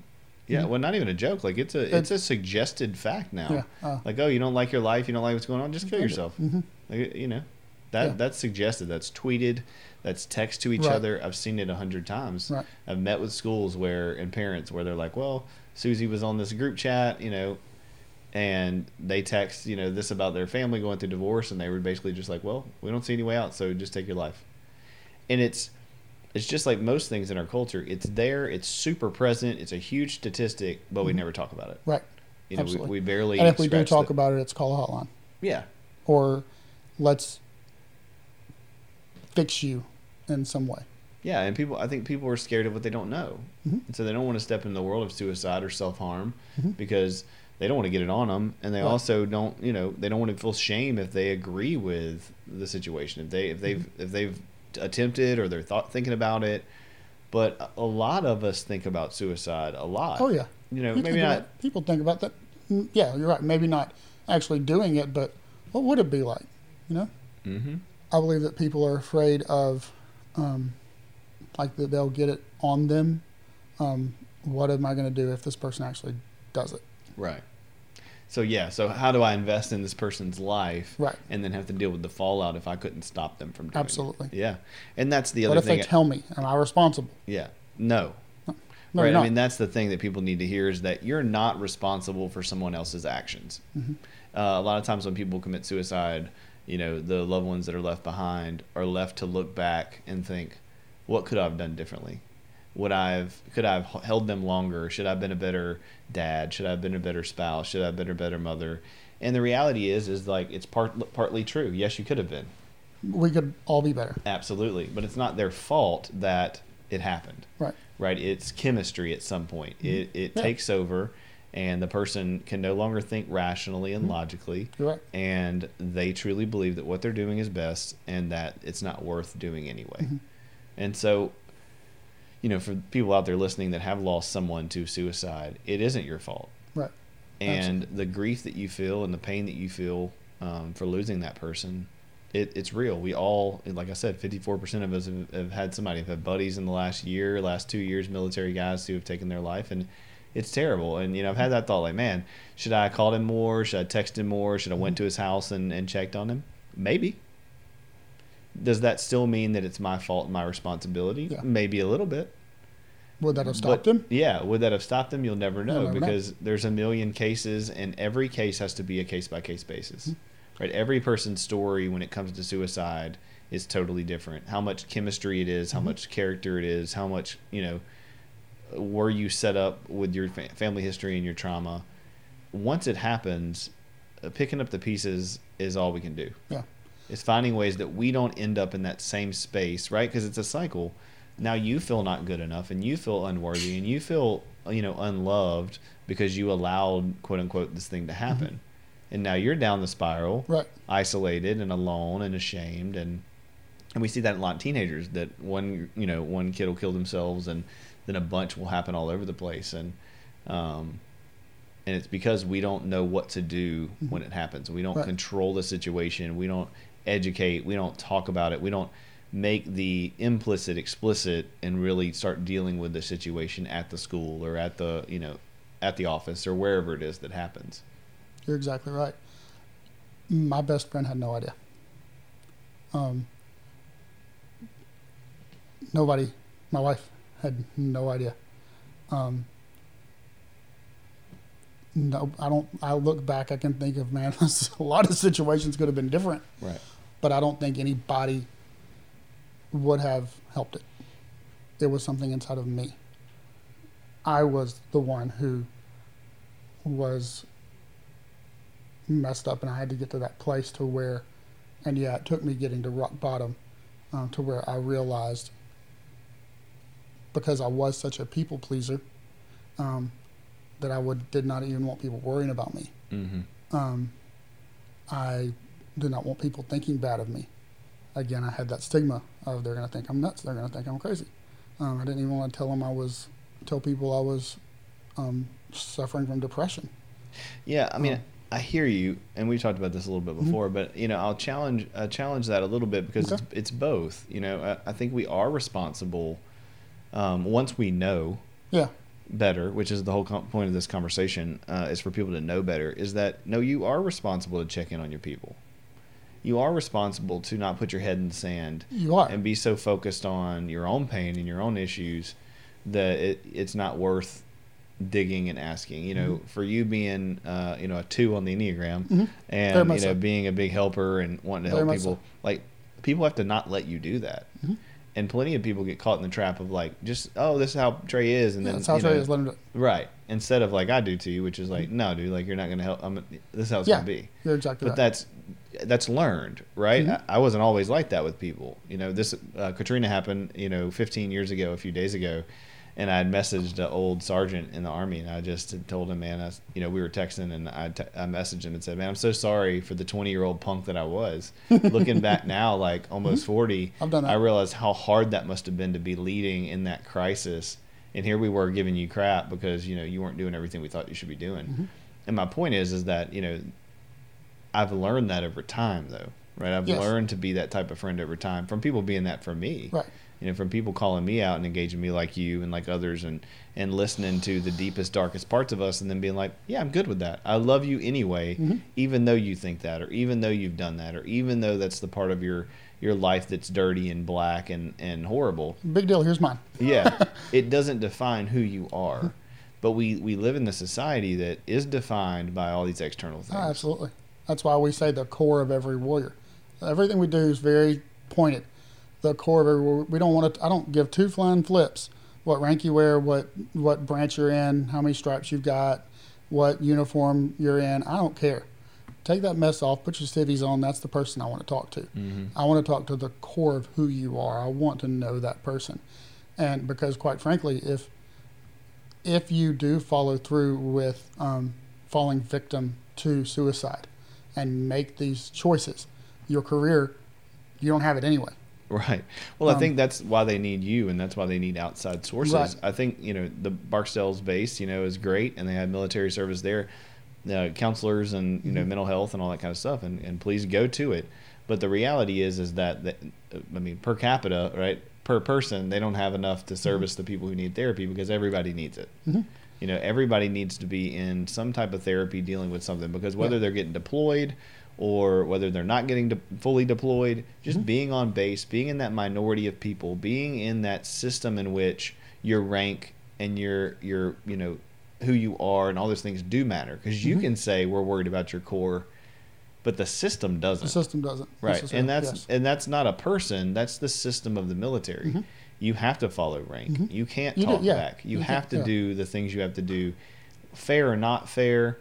Yeah, Mhm. well, not even a joke. Like it's a it's It's- a suggested fact now. Yeah. Uh, Like, oh, you don't like your life, you don't like what's going on, just kill yourself. hmm Like, you know, that Yeah. that's suggested. That's tweeted. That's text to each Right. other. I've seen it a hundred times. Right. I've met with schools where and parents where they're like, "Well, Susie was on this group chat, you know, and they text, you know, this about their family going through divorce, and they were basically just like, "Well, we don't see any way out, so just take your life." And it's it's just like most things in our culture. It's there. It's super present. It's a huge statistic, but we Mhm. never talk about it. Right. You know, we, Absolutely. we barely. And if we do talk the- about it, it's call a hotline yeah, or let's fix you in some way. Yeah, and people, I think people are scared of what they don't know, Mhm. and so they don't want to step into the world of suicide or self harm Mhm. because they don't want to get it on them, and they also don't, you know, they don't want to feel shame if they agree with the situation, if they if they've Mm-hmm. if they've attempted or they're thought thinking about it. But a- lot of us think about suicide a lot. Oh yeah. you know, You maybe not. about- people think about that. Mm, Yeah, you're right. Maybe not actually doing it, but what would it be like? You know, mm-hmm. I believe that people are afraid of, um, like that they'll get it on them. Um, what am I going to do if this person actually does it? Right. So yeah, so how do I invest in this person's life, Right. and then have to deal with the fallout if I couldn't stop them from doing Absolutely. it? Yeah, and that's the What other thing. What if they tell me? Am I responsible? Yeah. No. No, right. you're I mean, that's the thing that people need to hear is that you're not responsible for someone else's actions. Mhm. Uh, a lot of times when people commit suicide, you know, the loved ones that are left behind are left to look back and think, what could I have done differently? Would I have, could I have held them longer? Should I have been a better dad? Should I have been a better spouse? Should I have been a better mother? And the reality is, is like, it's part, partly true. Yes, you could have been. We could all be better. Absolutely. But it's not their fault that it happened Right. right? It's chemistry at some point. It, it Yeah. takes over, and the person can no longer think rationally and Mhm. logically, right. and they truly believe that what they're doing is best and that it's not worth doing anyway. Mhm. And so, you know, for people out there listening that have lost someone to suicide, it isn't your fault. Right. And the grief that you feel and the pain that you feel um, for losing that person, it, it's real. We all, like I said, 54% of us have, have had somebody, have had buddies in the last year, last two years, military guys who have taken their life. And it's terrible. And, you know, I've had that thought like, man, should I have called him more? Should I text him more? Should I went to his house and, and checked on him? Maybe. Does that still mean that it's my fault and my responsibility? Yeah. Maybe a little bit. Would that have stopped But, him? Yeah, would that have stopped him? You'll never know never know. because there's a million cases, and every case has to be a case by case basis. Mm-hmm. Right? Every person's story when it comes to suicide is totally different. How much chemistry it is, how Mhm. much character it is, how much you know. Were you set up with your fa- family history and your trauma? Once it happens, uh, picking up the pieces is all we can do. Yeah. Is finding ways that we don't end up in that same space, right? Because it's a cycle. Now you feel not good enough, and you feel unworthy, and you feel you know unloved because you allowed quote unquote this thing to happen, mm-hmm. and now you're down the spiral, right? Isolated and alone and ashamed, and and we see that in a lot of teenagers that one you know one kid will kill themselves, and then a bunch will happen all over the place, and um, and it's because we don't know what to do mm-hmm. when it happens. We don't right. control the situation. We don't educate. We don't talk about it. We don't make the implicit explicit and really start dealing with the situation at the school or at the you know at the office or wherever it is that happens. You're exactly right. My best friend had no idea. Um, nobody, my wife had no idea. Um, no, I don't. I look back, I can think of man, [laughs] a lot of situations could have been different. Right. But I don't think anybody would have helped it. It was something inside of me. I was the one who was messed up, and I had to get to that place to where, and yeah, it took me getting to rock bottom, uh, to where I realized because I was such a people pleaser. Um, that I would did not even want people worrying about me. Mm-hmm. Um, I did not want people thinking bad of me. Again, I had that stigma of they're going to think I'm nuts. They're going to think I'm crazy. Um, I didn't even want to tell them I was tell people I was um, suffering from depression. Yeah, I mean, um, I hear you, and we talked about this a little bit mm-hmm. before, mm-hmm. but you know, I'll challenge uh, challenge that a little bit because okay. it's, it's both. You know, I, I think we are responsible um, once we know. Yeah better, which is the whole com- point of this conversation, uh, is for people to know better, is that no, you are responsible to check in on your people. You are responsible to not put your head in the sand. You are. And be so focused on your own pain and your own issues that it, it's not worth digging and asking. You know, mm-hmm. for you being, uh, you know, a two on the Enneagram mm-hmm. and, you know, so. being a big helper and wanting to Very help people, so. like, people have to not let you do that. Mm-hmm and plenty of people get caught in the trap of like just oh this is how Trey is and yeah, then that's how Trey know, is. Let him do right. Instead of like I do to you which is like no dude like you're not gonna help I'm this is how it's yeah, gonna be. you're exactly but right. that's that's learned right? Mm-hmm. I, I, wasn't always like that with people. You know this uh, Katrina happened you know 15 years ago a few days ago and I had messaged an old sergeant in the army, and I just told him, man, I, you know, we were texting, and I, te- I messaged him and said, man, I'm so sorry for the 20 year old punk that I was. [laughs] Looking back now, like almost 40, I've done that. I realized how hard that must have been to be leading in that crisis, and here we were giving you crap because you know you weren't doing everything we thought you should be doing. Mm-hmm. And my point is, is that you know, I've learned that over time, though, right? I've yes. learned to be that type of friend over time from people being that for me, right? You know, from people calling me out and engaging me like you and like others and and listening to the deepest, darkest parts of us and then being like, yeah, I'm good with that. I love you anyway, mm-hmm. even though you think that, or even though you've done that, or even though that's the part of your your life that's dirty and black and and horrible. Big deal. Here's mine. yeah, [laughs] it doesn't define who you are, but we we live in a society that is defined by all these external things. Oh, absolutely. That's why we say the core of every warrior. Everything we do is very pointed the core of it. We don't want to. I don't give two flying flips what rank you wear, what what branch you're in, how many stripes you've got, what uniform you're in. I don't care. Take that mess off. Put your civvies on. That's the person I want to talk to. Mm-hmm. I want to talk to the core of who you are. I want to know that person, and because quite frankly, if if you do follow through with um, falling victim to suicide and make these choices, your career, you don't have it anyway. Right. Well, um, I think that's why they need you, and that's why they need outside sources. Right. I think you know the Barksdale's base, you know, is great, and they have military service there, uh, counselors, and you know mm-hmm. mental health and all that kind of stuff. And, and please go to it. But the reality is, is that, that I mean, per capita, right, per person, they don't have enough to service mm-hmm. the people who need therapy because everybody needs it. Mm-hmm. You know, everybody needs to be in some type of therapy dealing with something because whether yeah. they're getting deployed or whether they're not getting de- fully deployed, just mm-hmm. being on base, being in that minority of people, being in that system in which your rank and your your you know who you are and all those things do matter because you mm-hmm. can say we're worried about your core but the system doesn't the system doesn't right and that's yes. and that's not a person that's the system of the military mm-hmm. you have to follow rank mm-hmm. you can't you talk do, yeah. back you, you have to yeah. do the things you have to do fair or not fair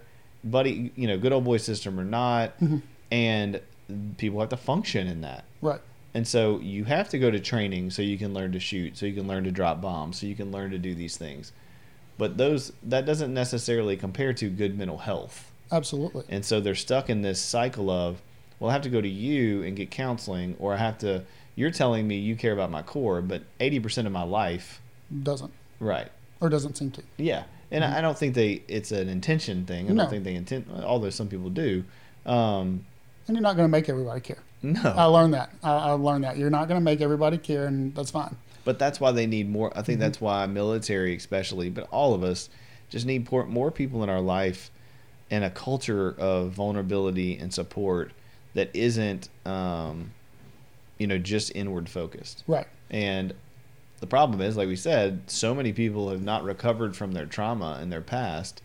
buddy, you know, good old boy system or not. Mm-hmm. And people have to function in that. Right. And so you have to go to training so you can learn to shoot, so you can learn to drop bombs, so you can learn to do these things. But those that doesn't necessarily compare to good mental health. Absolutely. And so they're stuck in this cycle of, well, I have to go to you and get counseling, or I have to. You're telling me you care about my core, but 80% of my life, Doesn't right? or doesn't seem to. Yeah, and I I don't think they. It's an intention thing. I No. don't think they intend. Although some people do. Um, And you're not going to make everybody care. No, I learned that. I, I learned that you're not going to make everybody care, and that's fine. but that's why they need more. I Mm-hmm. think that's why military, especially, but all of us, just need more people in our life, and a culture of vulnerability and support that isn't, um, you know, just inward focused. Right. And the problem is, like we said, so many people have not recovered from their trauma in their past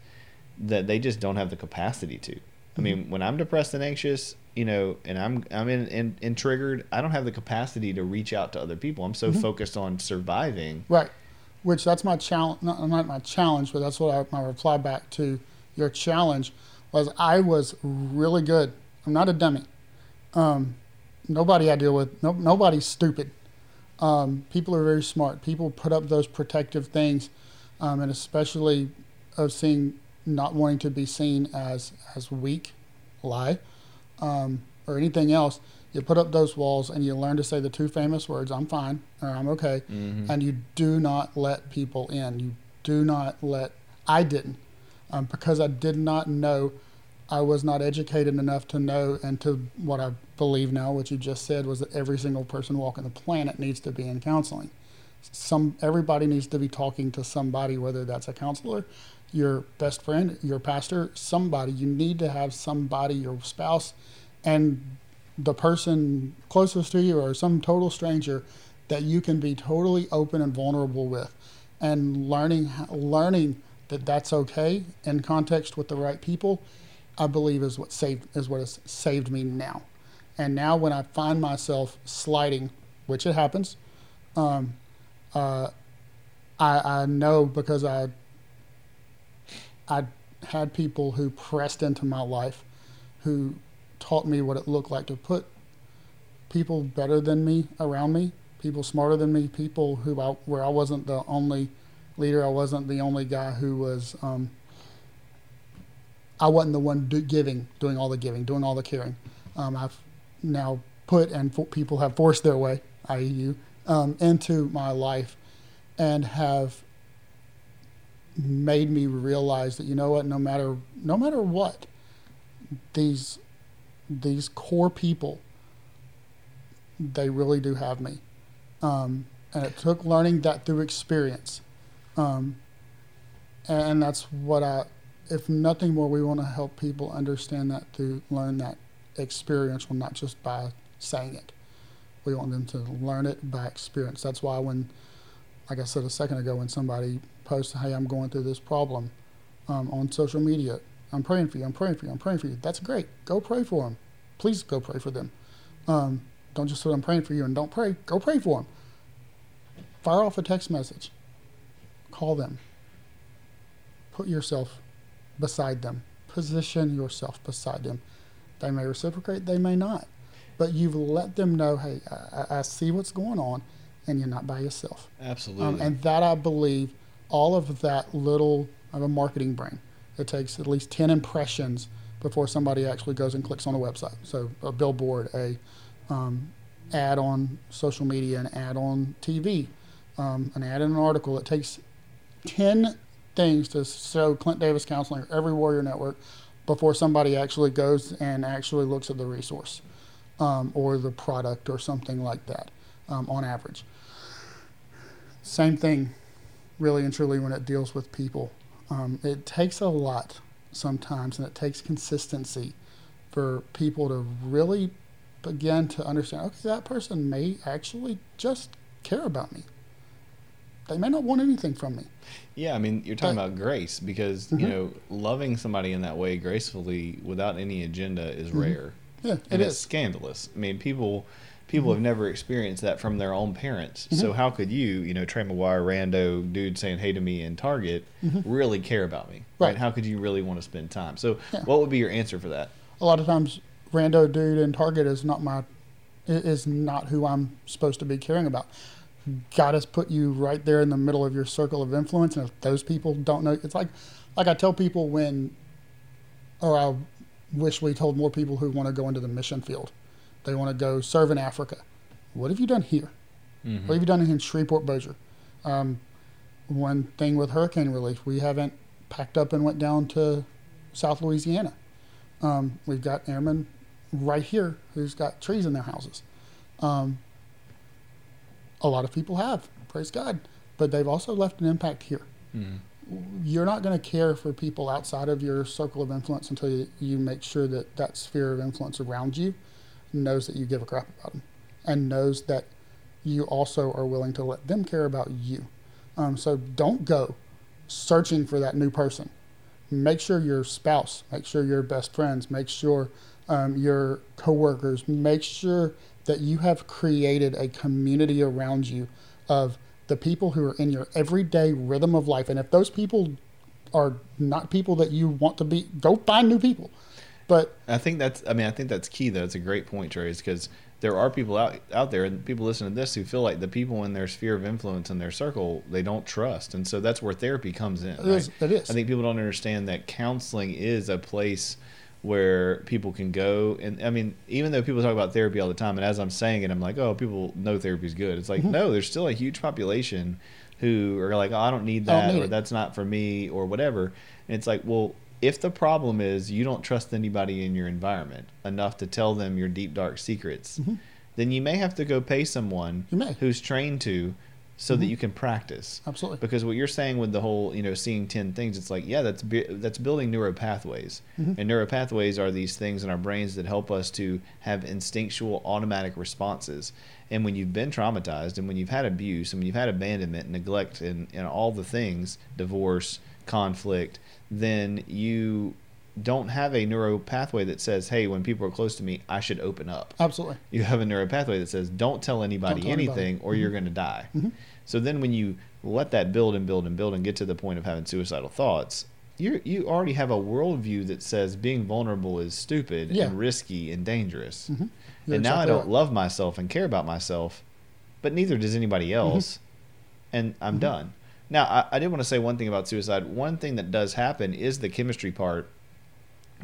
that they just don't have the capacity to. I mean, when I'm depressed and anxious, you know, and I'm I'm in, in, in triggered, I don't have the capacity to reach out to other people. I'm so focused on surviving. Right. Which that's my challenge. Not, not my challenge, but that's what I, my reply back to your challenge was. I was really good. I'm not a dummy. Um, nobody I deal with. No, nobody's stupid. Um, people are very smart. People put up those protective things, um, and especially of seeing not wanting to be seen as as weak, lie, um, or anything else. You put up those walls and you learn to say the two famous words, I'm fine or I'm okay. And you do not let people in. You do not let, I didn't, um, because I did not know, I was not educated enough to know and to what I believe now, what you just said was that every single person walking the planet needs to be in counseling. Some, everybody needs to be talking to somebody, whether that's a counselor, your best friend, your pastor, somebody. You need to have somebody, your spouse, and the person closest to you or some total stranger that you can be totally open and vulnerable with and learning learning that that's okay in context with the right people i believe is what saved is what has saved me now and now when i find myself sliding which it happens um, uh, I, I know because i i had people who pressed into my life who taught me what it looked like to put people better than me around me, people smarter than me, people who I, where I wasn't the only leader, I wasn't the only guy who was. Um, I wasn't the one do, giving, doing all the giving, doing all the caring. Um, I've now put and fo- people have forced their way, i.e., you, um, into my life, and have made me realize that you know what, no matter no matter what, these these core people, they really do have me. Um, and it took learning that through experience. Um, and that's what I, if nothing more, we want to help people understand that to learn that experiential, not just by saying it. We want them to learn it by experience. That's why when, like I said a second ago, when somebody posts, "Hey, I'm going through this problem," um, on social media, I'm praying for you. I'm praying for you. I'm praying for you. That's great. Go pray for them. Please go pray for them. Um, don't just say I'm praying for you and don't pray. Go pray for them. Fire off a text message. Call them. Put yourself beside them. Position yourself beside them. They may reciprocate. They may not. But you've let them know, hey, I, I- see what's going on, and you're not by yourself. Absolutely. Um, and that I believe, all of that little of a marketing brain. It takes at least ten impressions before somebody actually goes and clicks on a website. So a billboard, a um, ad on social media, an ad on TV, um, an ad in an article. It takes ten things to show Clint Davis Counseling or every Warrior Network before somebody actually goes and actually looks at the resource um, or the product or something like that um, on average. Same thing, really and truly, when it deals with people. Um, it takes a lot sometimes, and it takes consistency for people to really begin to understand okay, that person may actually just care about me. They may not want anything from me. Yeah, I mean, you're talking But- about grace because Mhm. you mm-hmm. know loving somebody in that way gracefully without any agenda is mm-hmm. rare, Yeah, and it it's is. scandalous. I mean, people people mm-hmm. have never experienced that from their own parents. So how could you, you know, Trey McGuire, rando dude saying hey to me in Target, really care about me? Right? Right. How could you really want to spend time? So, Yeah. what would be your answer for that? A lot of times, rando dude in Target is not my is not who I'm supposed to be caring about. God has put you right there in the middle of your circle of influence, and if those people don't know, it's like like I tell people when, or I wish we told more people who want to go into the mission field. They want to go serve in Africa. What have you done here? Mhm. What have you done in Shreveport Bossier? Um, one thing with hurricane relief, we haven't packed up and went down to South Louisiana. Um, we've got airmen right here who's got trees in their houses. Um, a lot of people have, praise God, but they've also left an impact here. Mhm. You're not going to care for people outside of your circle of influence until you, you make sure that that sphere of influence around you knows that you give a crap about them and knows that you also are willing to let them care about you. Um, so don't go searching for that new person. Make sure your spouse, make sure your best friends, make sure um, your coworkers, make sure that you have created a community around you of the people who are in your everyday rhythm of life. And if those people are not people that you want to be, go find new people. But I think that's. I mean, I think that's key. Though it's a great point, Trey, because there are people out out there, and people listening to this who feel like the people in their sphere of influence in their circle they don't trust, and so that's where therapy comes in. it is, right? it is. I think people don't understand that counseling is a place where people can go and I mean even though people talk about therapy all the time and as I'm saying it I'm like oh people know therapy is good it's like Mhm. no there's still a huge population who are like oh, I don't need I don't that need or it. that's not for me or whatever and it's like well if the problem is you don't trust anybody in your environment enough to tell them your deep dark secrets Mhm. then you may have to go pay someone who's trained to so that Mhm. you can practice Absolutely. because what you're saying with the whole you know seeing 10 things it's like yeah that's bu- that's building neural pathways Mhm. and neural pathways are these things in our brains that help us to have instinctual automatic responses and when you've been traumatized and when you've had abuse and when you've had abandonment neglect and, and all the things divorce conflict then you don't have a neuro pathway that says hey when people are close to me i should open up Absolutely. you have a neuro pathway that says don't tell anybody Don't tell anybody. anything or you're going to die Mhm. So then when you let that build and build and build and get to the point of having suicidal thoughts you you already have a worldview that says being vulnerable is stupid Yeah. and risky and dangerous Mhm. You're and now i don't right. love myself and care about myself but neither does anybody else and i'm Mhm. done now I, I did want to say one thing about suicide one thing that does happen is the chemistry part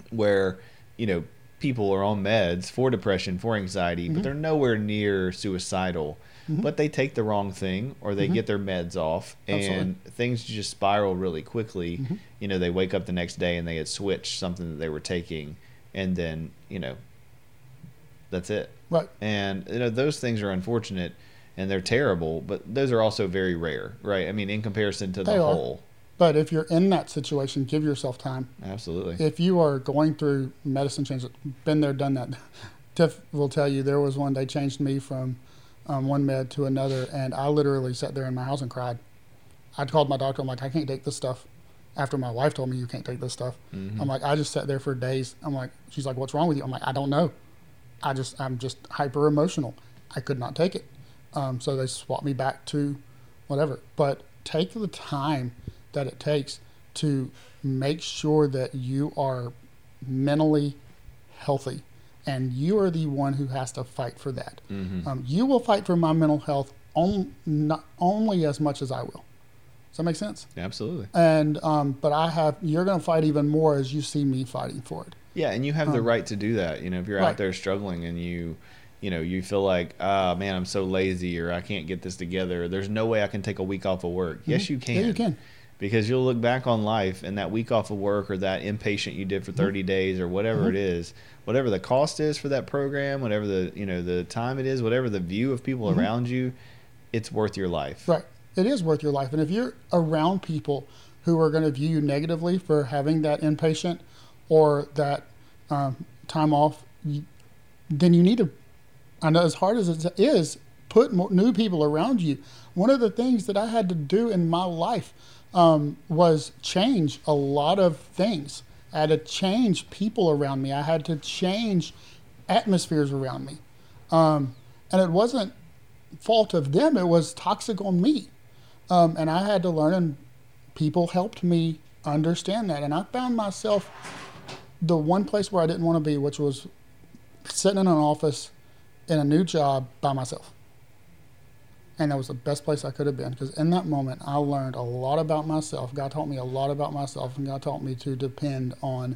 where you know people are on meds for depression for anxiety but Mhm. they're nowhere near suicidal Mhm. but they take the wrong thing or they Mhm. get their meds off and Absolutely. things just spiral really quickly Mhm. you know they wake up the next day and they had switched something that they were taking and then you know that's it Right. and you know those things are unfortunate and they're terrible but those are also very rare right i mean in comparison to the are. whole But if you're in that situation, give yourself time. absolutely If you are going through medicine changes, been there, done that. [laughs] Tiff will tell you there was one they changed me from um, one med to another, and I literally sat there in my house and cried. I called my doctor. I'm like, I can't take this stuff. After my wife told me you can't take this stuff, Mhm. I'm like, I just sat there for days. I'm like, she's like, what's wrong with you? I'm like, I don't know. I just, I'm just hyper emotional. I could not take it. Um, so they swapped me back to whatever. But take the time that it takes to make sure that you are mentally healthy. And you are the one who has to fight for that. Mhm. Um, you will fight for my mental health on, not only as much as I will. Does that make sense? absolutely And um, but I have you're going to fight even more as you see me fighting for it. Yeah, and you have the Um, right to do that. You know, if you're out there struggling and you, you know, you feel like, ah, man, I'm so lazy or I can't get this together. Or, There's no way I can take a week off of work. Yes, Mhm. you can. Yeah, you can. Because you'll look back on life and that week off of work or that inpatient you did for 30 days or whatever Mhm. it is, whatever the cost is for that program, whatever the you know the time it is, whatever the view of people Mhm. around you, it's worth your life. Right. It is worth your life. And if you're around people who are going to view you negatively for having that inpatient or that um, time off, then you need to, I know as hard as it is, put more, new people around you. One of the things that I had to do in my life um, was change a lot of things. I had to change people around me. I had to change atmospheres around me. Um, and it wasn't fault of them, it was toxic on me. Um, and I had to learn, and people helped me understand that. And I found myself the one place where I didn't want to be, which was sitting in an office in a new job by myself. And that was the best place I could have been because in that moment I learned a lot about myself. God taught me a lot about myself, and God taught me to depend on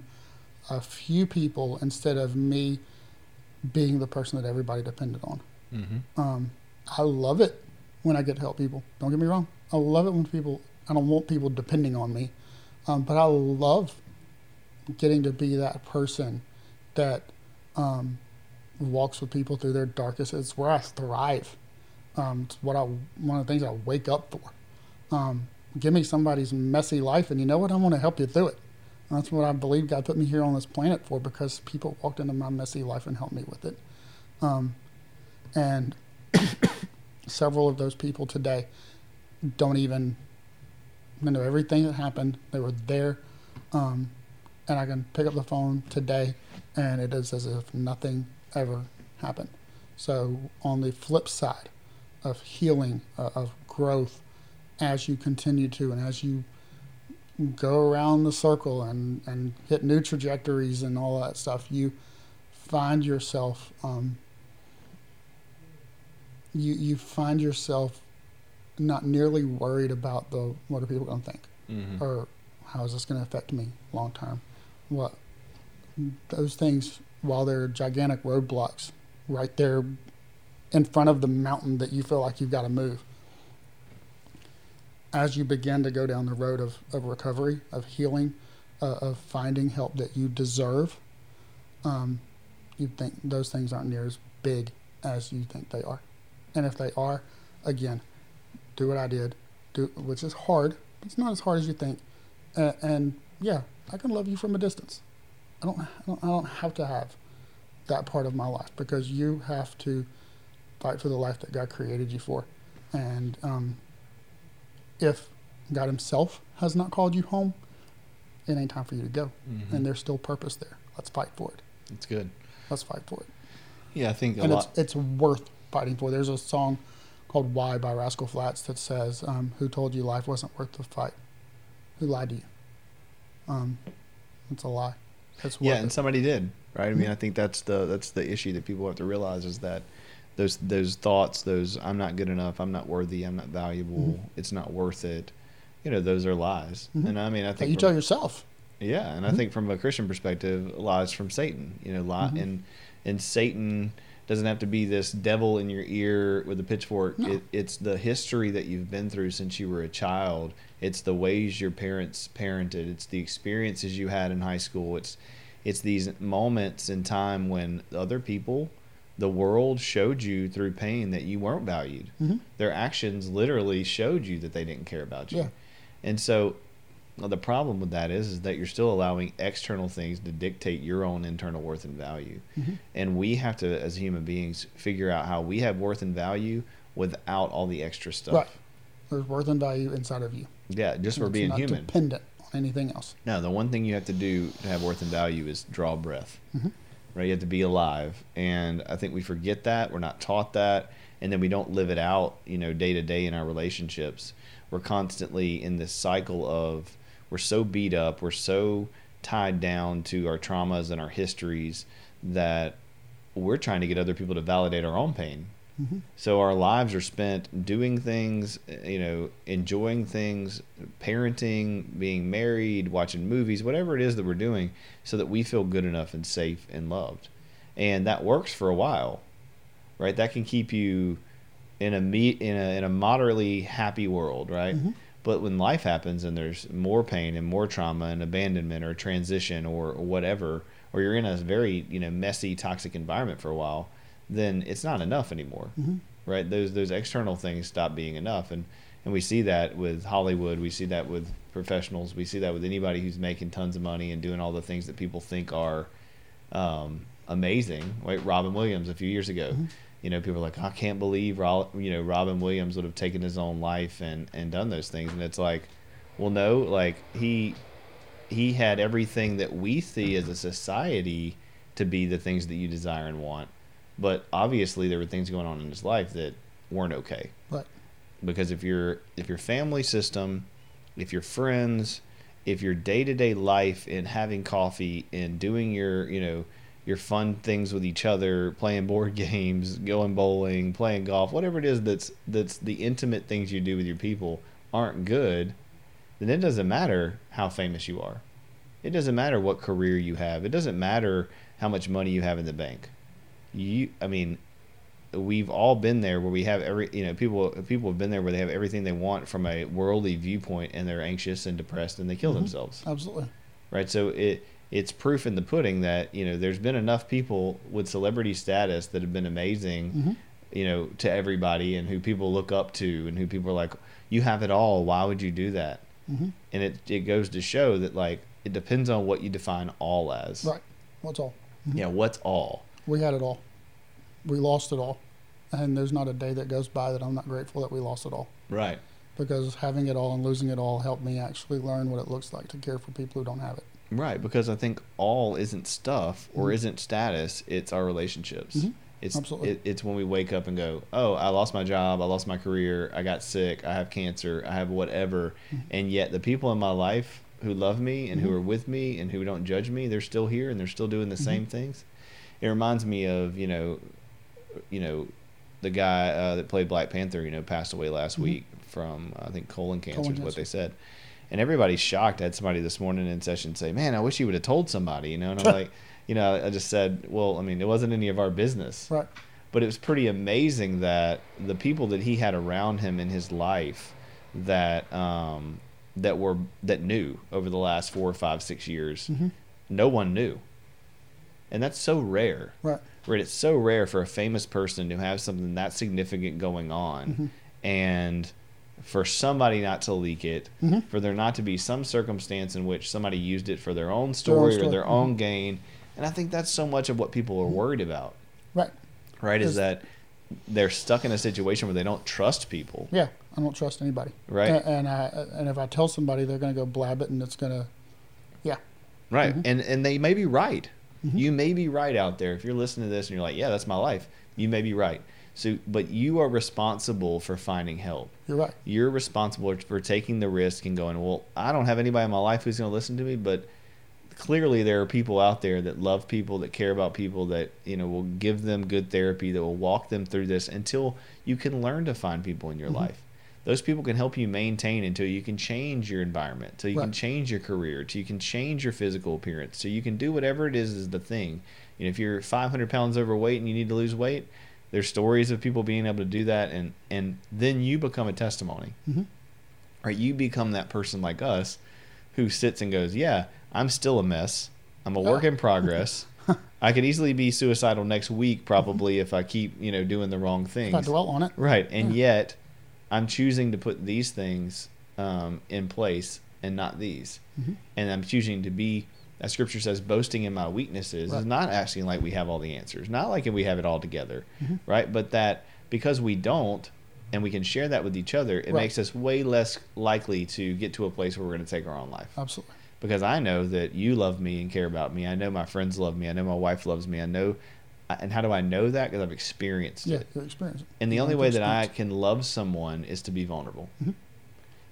a few people instead of me being the person that everybody depended on. Mm-hmm. Um, I love it when I get to help people. Don't get me wrong. I love it when people, I don't want people depending on me, um, but I love getting to be that person that um, walks with people through their darkest. It's where I thrive. Um, it's what I one of the things I wake up for. Um, give me somebody's messy life, and you know what? I want to help you through it. And that's what I believe God put me here on this planet for, because people walked into my messy life and helped me with it. Um, and [coughs] several of those people today don't even know everything that happened. They were there, um, and I can pick up the phone today, and it is as if nothing ever happened. So on the flip side of healing, uh, of growth, as you continue to, and as you go around the circle and, and hit new trajectories and all that stuff, you find yourself um, you you find yourself not nearly worried about the what are people going to think Mm-hmm. or how is this going to affect me long term what those things while they're gigantic roadblocks right there in front of the mountain that you feel like you've got to move as you begin to go down the road of, of recovery of healing uh, of finding help that you deserve um, you think those things aren't near as big as you think they are and if they are, again, do what I did, do which is hard. It's not as hard as you think. Uh, and yeah, I can love you from a distance. I don't, I don't. I don't have to have that part of my life because you have to fight for the life that God created you for. And um, if God Himself has not called you home, it ain't time for you to go. Mm-hmm. And there's still purpose there. Let's fight for it. It's good. Let's fight for it. Yeah, I think a and lot. it's it's worth fighting for. There's a song called "Why" by Rascal Flatts that says, um, "Who told you life wasn't worth the fight? Who lied to you?" Um, it's a lie. It's worth yeah, it. and somebody did, right? I mean. I think that's the that's the issue that people have to realize is that those those thoughts, those I'm not good enough, I'm not worthy, I'm not valuable, Mhm. it's not worth it. You know, those are lies. Mhm. And I mean, I think you tell yourself. Yeah, and I Mhm. think from a Christian perspective, lies from Satan. You know, lie Mhm. and and Satan doesn't have to be this devil in your ear with a pitchfork. No. It, it's the history that you've been through since you were a child. It's the ways your parents parented. It's the experiences you had in high school. It's it's these moments in time when other people, the world showed you through pain that you weren't valued. Mhm. Their actions literally showed you that they didn't care about you. Yeah. And so well, the problem with that is, is that you're still allowing external things to dictate your own internal worth and value. Mhm. And we have to, as human beings, figure out how we have worth and value without all the extra stuff. Right. There's worth and value inside of you. Yeah, just for It's being not human. dependent on anything else. No, the one thing you have to do to have worth and value is draw breath. Mhm. Right? You have to be alive. And I think we forget that. We're not taught that. And then we don't live it out, you know, day to day in our relationships. We're constantly in this cycle of we're so beat up, we're so tied down to our traumas and our histories that we're trying to get other people to validate our own pain. Mhm. So our lives are spent doing things, you know, enjoying things, parenting, being married, watching movies, whatever it is that we're doing, so that we feel good enough and safe and loved. And that works for a while, right? That can keep you in a me in a in a moderately happy world, right? Mhm. But when life happens and there's more pain and more trauma and abandonment or transition or, or whatever, or you're in a very you know messy, toxic environment for a while, then it's not enough anymore, Mhm. right? Those those external things stop being enough, and and we see that with Hollywood, we see that with professionals, we see that with anybody who's making tons of money and doing all the things that people think are um, amazing. Right, Robin Williams a few years ago, Mhm. you know, people are like, I can't believe Ro- you know Robin Williams would have taken his own life and and done those things, and it's like, well, no, like he he had everything that we see as a society to be the things that you desire and want, but obviously there were things going on in his life that weren't okay Right. because if your if your family system, if your friends, if your day to day life in having coffee and doing your you know your fun things with each other, playing board [laughs] games, going bowling, playing golf, whatever it is that's that's the intimate things you do with your people aren't good, then it doesn't matter how famous you are. It doesn't matter what career you have. It doesn't matter how much money you have in the bank. You I mean, we've all been there where we have every you know people people have been there where they have everything they want from a worldly viewpoint and they're anxious and depressed and they kill Mhm. themselves Absolutely. right so it it's proof in the pudding that you know there's been enough people with celebrity status that have been amazing hmm you know to everybody and who people look up to and who people are like you have it all why would you do that hmm and it it goes to show that like it depends on what you define all as Right. What's all? Mhm. yeah what's all We had it all. We lost it all. And there's not a day that goes by that I'm not grateful that we lost it all. right Because having it all and losing it all helped me actually learn what it looks like to care for people who don't have it. Right, because I think all isn't stuff or Mhm. isn't status; it's our relationships. Mhm. It's Absolutely. It, it's when we wake up and go, "Oh, I lost my job, I lost my career, I got sick, I have cancer, I have whatever," Mhm. and yet the people in my life who love me and who Mhm. are with me and who don't judge me, they're still here and they're still doing the Mhm. same things. It reminds me of you know, you know, the guy uh, that played Black Panther, you know, passed away last Mhm. week from I think colon cancer Colon is what cancer. they said. And everybody's shocked. I had somebody this morning in session say, "Man, I wish you would have told somebody." You know, and I'm [laughs] like, you know, I just said, "Well, I mean, it wasn't any of our business." Right. But it was pretty amazing that the people that he had around him in his life that um, that were that knew over the last four, five, six years, hmm no one knew, and that's so rare. Right. Right? It's so rare for a famous person to have something that significant going on, Mhm. and for somebody not to leak it, Mhm. for there not to be some circumstance in which somebody used it for their own story, or story, their mhm. own gain. And I think that's so much of what people are worried about, Right. right? Is that they're stuck in a situation where they don't trust people, Yeah. I don't trust anybody. right? A- And I and if I tell somebody, they're going to go blab it, and it's going to. Yeah. Right. Mhm. And and they may be right. Mhm. You may be right out there. If you're listening to this and you're like, yeah, that's my life, you may be right. So, but you are responsible for finding help. You're right. You're responsible for taking the risk and going, well, I don't have anybody in my life who's going to listen to me, but clearly there are people out there that love people, that care about people, that you know will give them good therapy, that will walk them through this until you can learn to find people in your Mhm. life. Those people can help you maintain until you can change your environment, till you can change your career, till you can change your physical appearance, so you can do whatever it is is the thing. You know, if you're 500 pounds overweight and you need to lose weight, there's stories of people being able to do that, and and then you become a testimony hmm right? You become that person like us who sits and goes, "Yeah, I'm still a mess. I'm a work in progress. I could easily be suicidal next week, probably, if I keep, you know, doing the wrong If I dwell on it. Right, and Yeah. yet I'm choosing to put these things um, in place and not these, Mhm. and I'm choosing to be. As Scripture says, boasting in my weaknesses is not acting like we have all the answers, not like we have it all together, Mhm. right? But that because we don't, and we can share that with each other, it Right. makes us way less likely to get to a place where we're going to take our own life. Absolutely. Because I know that you love me and care about me. I know my friends love me. I know my wife loves me. I know, and how do I know that? Because I've experienced it. Yeah. experienced it. And the You only way that I can love someone is to be vulnerable. Mhm.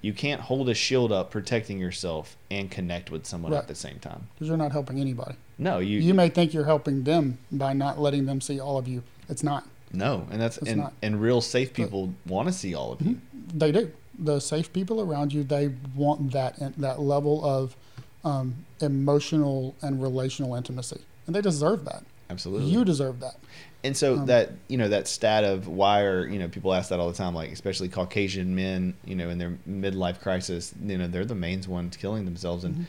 You can't hold a shield up protecting yourself and connect with someone Right. at the same time. because you're not helping anybody. No, you, You may think you're helping them by not letting them see all of you. It's not. no, and that's It's and, not. and real safe people want to see all of you. They do. The safe people around you, they want that that level of um, emotional and relational intimacy, and they deserve that. Absolutely. You deserve that. And so Um, that you know that stat of why are you know people ask that all the time, like especially Caucasian men, you know, in their midlife crisis, you know, they're the main ones killing themselves, and Mhm.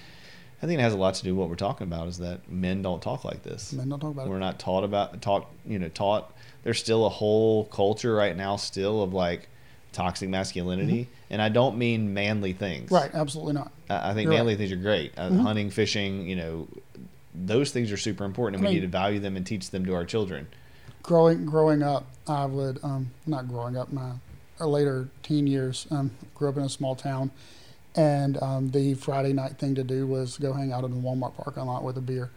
I think it has a lot to do with what we're talking about is that men don't talk like this. Men don't talk about it. We're not taught about talk, you know, taught. There's still a whole culture right now, still of like toxic masculinity, and I don't mean manly things. Mm-hmm. Right. Absolutely not. I, I think You're manly right. things are great. Uh, Mhm. Hunting, fishing, you know, those things are super important, and I we mean- need to value them and teach them to our children. Growing growing up, I would um, not growing up. My uh, later teen years, um, grew up in a small town, and um, the Friday night thing to do was go hang out in the Walmart parking lot with a beer.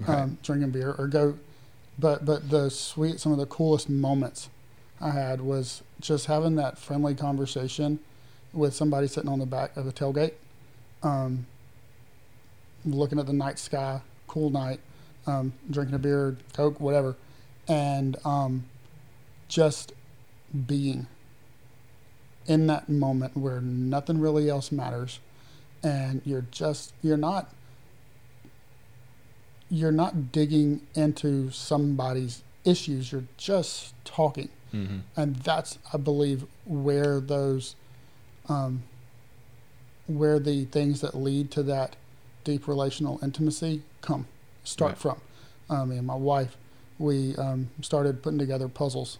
Right. um, drinking beer or go. But but the sweet some of the coolest moments I had was just having that friendly conversation with somebody sitting on the back of a tailgate, um, looking at the night sky, cool night, um, drinking a beer, Coke, whatever, and um, just being in that moment where nothing really else matters, and you're just you're not you're not digging into somebody's issues. You're just talking, Mm-hmm. and that's I believe where those um, where the things that lead to that deep relational intimacy come start Right. from. Um, me and my wife, we um, started putting together puzzles.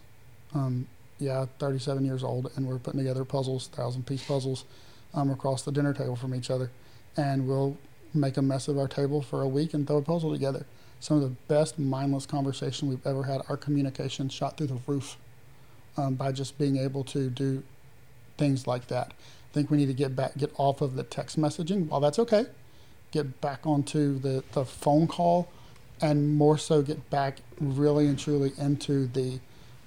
Um, yeah, 37 years old, and we're putting together puzzles, thousand piece puzzles, um, across the dinner table from each other, and we'll make a mess of our table for a week and throw a puzzle together. Some of the best mindless conversation we've ever had. Our communication shot through the roof um, by just being able to do things like that. I think we need to get back, get off of the text messaging. While that's okay, get back onto the, the phone call, and more so get back really and truly into the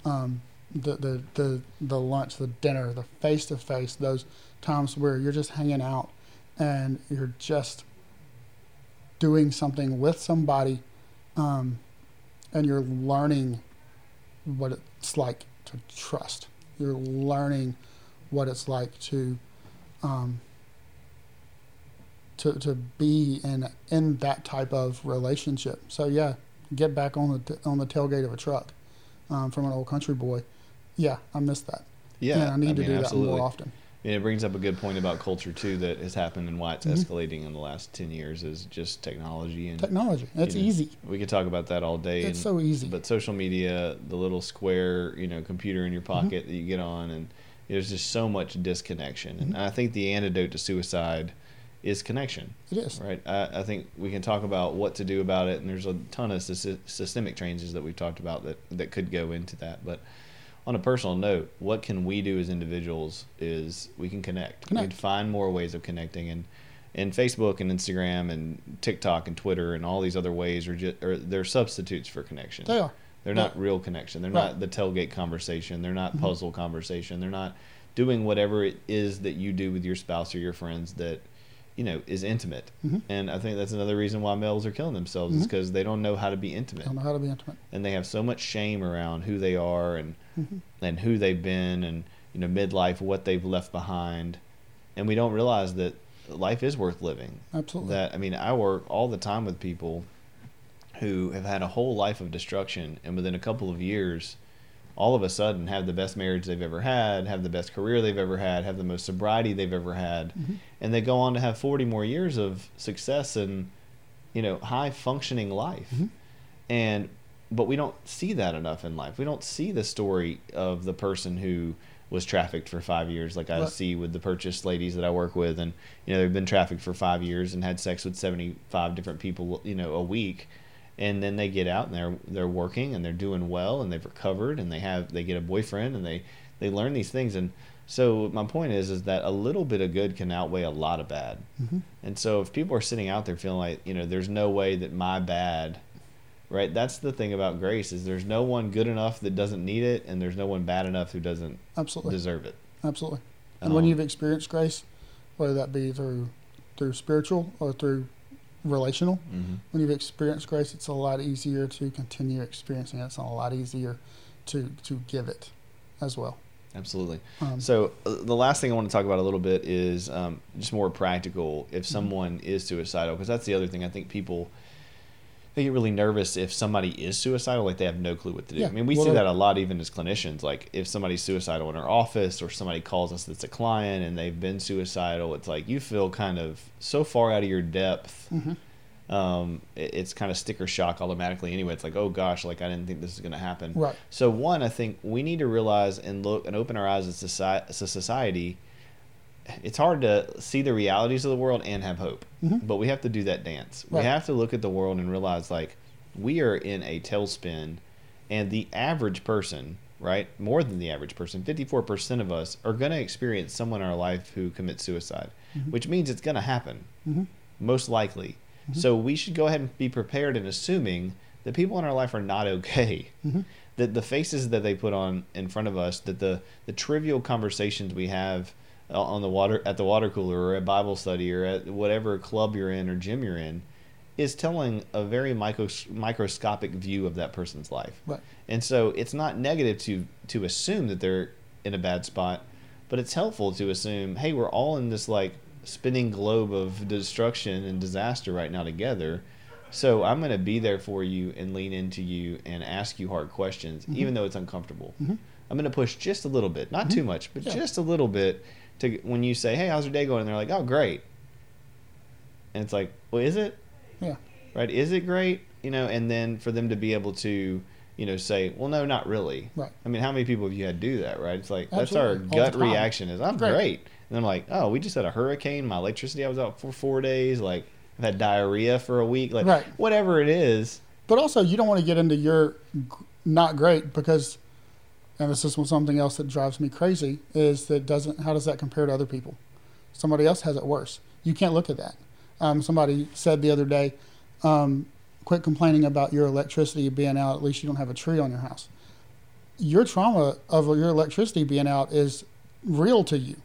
um, the, the the the lunch, the dinner, the face to face. Those times where you're just hanging out and you're just doing something with somebody, um, and you're learning what it's like to trust. You're learning what it's like to um, to to be in in that type of relationship. So yeah, get back on the t- on the tailgate of a truck um, from an old country boy. Yeah, I miss that. Yeah, and I need to mean, do absolutely. that more often. And it brings up a good point about culture too that has happened and why it's Mhm. escalating in the last ten years is just technology and Technology, That's you know, easy. We could talk about that all day. It's and, so easy. But social media, the little square, you know, computer in your Mm-hmm. pocket that you get on, and there's just so much disconnection. And Mhm. I think the antidote to suicide is connection, It is. right? I, I think we can talk about what to do about it, and there's a ton of syst- systemic changes that we've talked about that that could go into that. But on a personal note, what can we do as individuals is we can connect. We Connect. can find more ways of connecting and and Facebook and Instagram and TikTok and Twitter and all these other ways are just are they're substitutes for connection. They are. They're not real connection. They're Right. not the tailgate conversation. They're not Mhm. puzzle conversation. They're not doing whatever it is that you do with your spouse or your friends that you know is intimate. Mhm. And I think that's another reason why males are killing themselves is Mhm. because they don't know how to be intimate Don't know how to be intimate. and they have so much shame around who they are and Mhm. and who they've been and you know midlife what they've left behind and we don't realize that life is worth living Absolutely. that i mean i work all the time with people who have had a whole life of destruction and within a couple of years all of a sudden have the best marriage they've ever had have the best career they've ever had have the most sobriety they've ever had. Mhm. and they go on to have 40 more years of success and you know high functioning life. Mhm. and but we don't see that enough in life. We don't see the story of the person who was trafficked for five years like i see with the purchase ladies that i work with. And you know they've been trafficked for five years and had sex with 75 different people you know a week and then they get out and they're they're working and they're doing well and they've recovered and they have they get a boyfriend and they they learn these things and so my point is is that a little bit of good can outweigh a lot of bad Mhm. and so if people are sitting out there feeling like, you know, there's no way that my bad, right? That's the thing about grace is there's no one good enough that doesn't need it and there's no one bad enough who doesn't Absolutely. deserve it. Absolutely. And when Um, you've experienced grace, whether that be through through spiritual or through relational, mhm. when you've experienced grace, it's a lot easier to continue experiencing it. It's a lot easier to to give it as well. Absolutely. Um, So uh, the last thing I want to talk about a little bit is um, just more practical. If Mm-hmm. someone is suicidal, because that's the other thing I think people they get really nervous if somebody is suicidal, like they have no clue what to do. Yeah, I mean, we well, see that a lot even as clinicians. Like if somebody's suicidal in our office or somebody calls us that's a client and they've been suicidal, it's like you feel kind of so far out of your depth. mhm. Um, it- it's kind of sticker shock automatically anyway. It's like, oh gosh, like I didn't think this was going to happen. Right. So one, I think we need to realize and look and open our eyes as a society. As a society, it's hard to see the realities of the world and have hope, Mhm. but we have to do that dance. We have to look at the world and realize like we are in a tailspin, and the average person, right, more than the average person, fifty-four percent of us are going to experience someone in our life who commits suicide, Mhm. which means it's going to happen Mhm. most likely. Mhm. So we should go ahead and be prepared in assuming that people in our life are not okay. Mhm. That the faces that they put on in front of us, that the the trivial conversations we have on the water at the water cooler or at Bible study or at whatever club you're in or gym you're in, is telling a very micro, microscopic view of that person's life. Right. And so it's not negative to to assume that they're in a bad spot, but it's helpful to assume, hey, we're all in this like spinning globe of destruction and disaster right now together. So I'm going to be there for you and lean into you and ask you hard questions, Mm-hmm. even though it's uncomfortable. I'm going to push just a little bit, not too much, but Mm-hmm. Yeah. just a little bit. To when you say, "Hey, how's your day going?" and they're like, "Oh, great," and it's like, "Well, is it?" Yeah. right? Is it great? You know, and then for them to be able to, you know, say, well, no, not really. Right. I mean, how many people have you had do that, right? It's like that's our gut reaction is I'm Great. great. And I'm like, oh, we just had a hurricane. My electricity, I was out for four days. Like, I've had diarrhea for a week. Like, Right. whatever it is. But also, you don't want to get into your not great because, and this is something else that drives me crazy is that doesn't how does that compare to other people? Somebody else has it worse. You can't look at that. Um, somebody said the other day, um, quit complaining about your electricity being out. At least you don't have a tree on your house. Your trauma of your electricity being out is real to you.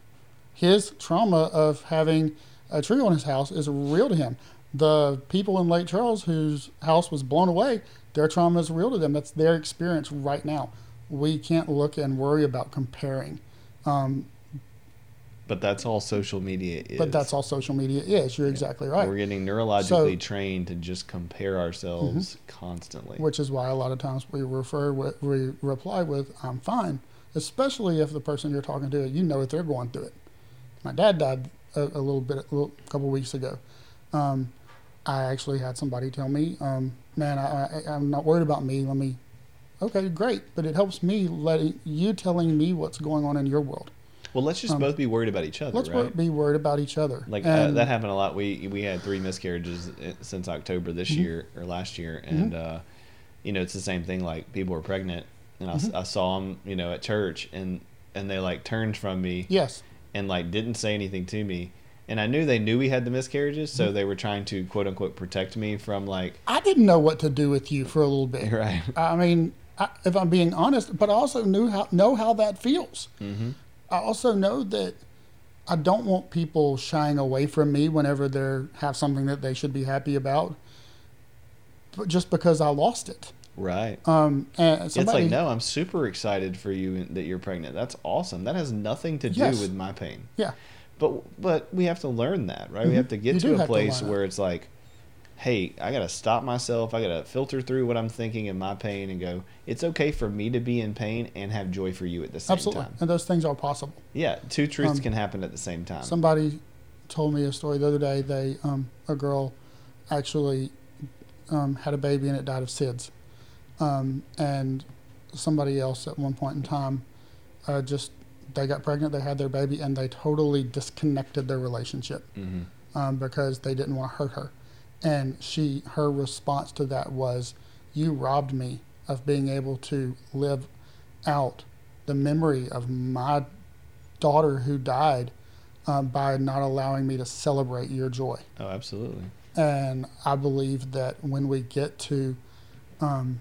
His trauma of having a tree on his house is real to him. The people in Lake Charles whose house was blown away, their trauma is real to them. That's their experience right now. We can't look and worry about comparing. Um, But that's all social media is. but that's all social media is. You're exactly right. We're getting neurologically So- Mm-hmm. trained to just compare ourselves constantly. which is why a lot of times we refer with, we reply with "I'm fine," especially if the person you're talking to you know that they're going through it. My dad died a, a little bit, a, little, couple weeks ago. Um, I actually had somebody tell me, um, "Man, I, I, I'm not worried about me. Let me." Okay, great, but it helps me letting you telling me what's going on in your world. well, let's just um, both be worried about each other, Let's right? be worried about each other. Like uh, that happened a lot. We we had three miscarriages uh, since October this Mm-hmm. year or last year, and uh, you know it's the same thing. Like people were pregnant, and I Mm-hmm. I saw them, you know, at church, and and they like turned from me Yes, and like didn't say anything to me, and I knew they knew we had the miscarriages, Mm-hmm. so they were trying to quote unquote protect me from like I didn't know what to do with you for a little bit. [laughs] right. I mean, I, if I'm being honest, but I also knew how know how that feels. Mm-hmm. I also know that I don't want people shying away from me whenever they have something that they should be happy about, but just because I lost it. Right. Um, and somebody, it's like no, I'm super excited for you that you're pregnant. That's awesome. That has nothing to do Yes. with my pain. yeah, But but we have to learn that, right? We Mhm. have to get You to a have to place where it's like, hey, I got to stop myself. I got to filter through what I'm thinking and my pain and go, it's okay for me to be in pain and have joy for you at the same absolutely, time. and those things are possible. Yeah, two truths Um, can happen at the same time. Somebody told me a story the other day. They um, a girl actually um, had a baby and it died of SIDS, um, and somebody else at one point in time uh, just they got pregnant, they had their baby, and they totally disconnected their relationship hmm um, because they didn't want to hurt her. And she, her response to that was, "You robbed me of being able to live out the memory of my daughter who died um, by not allowing me to celebrate your joy." Oh, absolutely. And I believe that when we get to, um,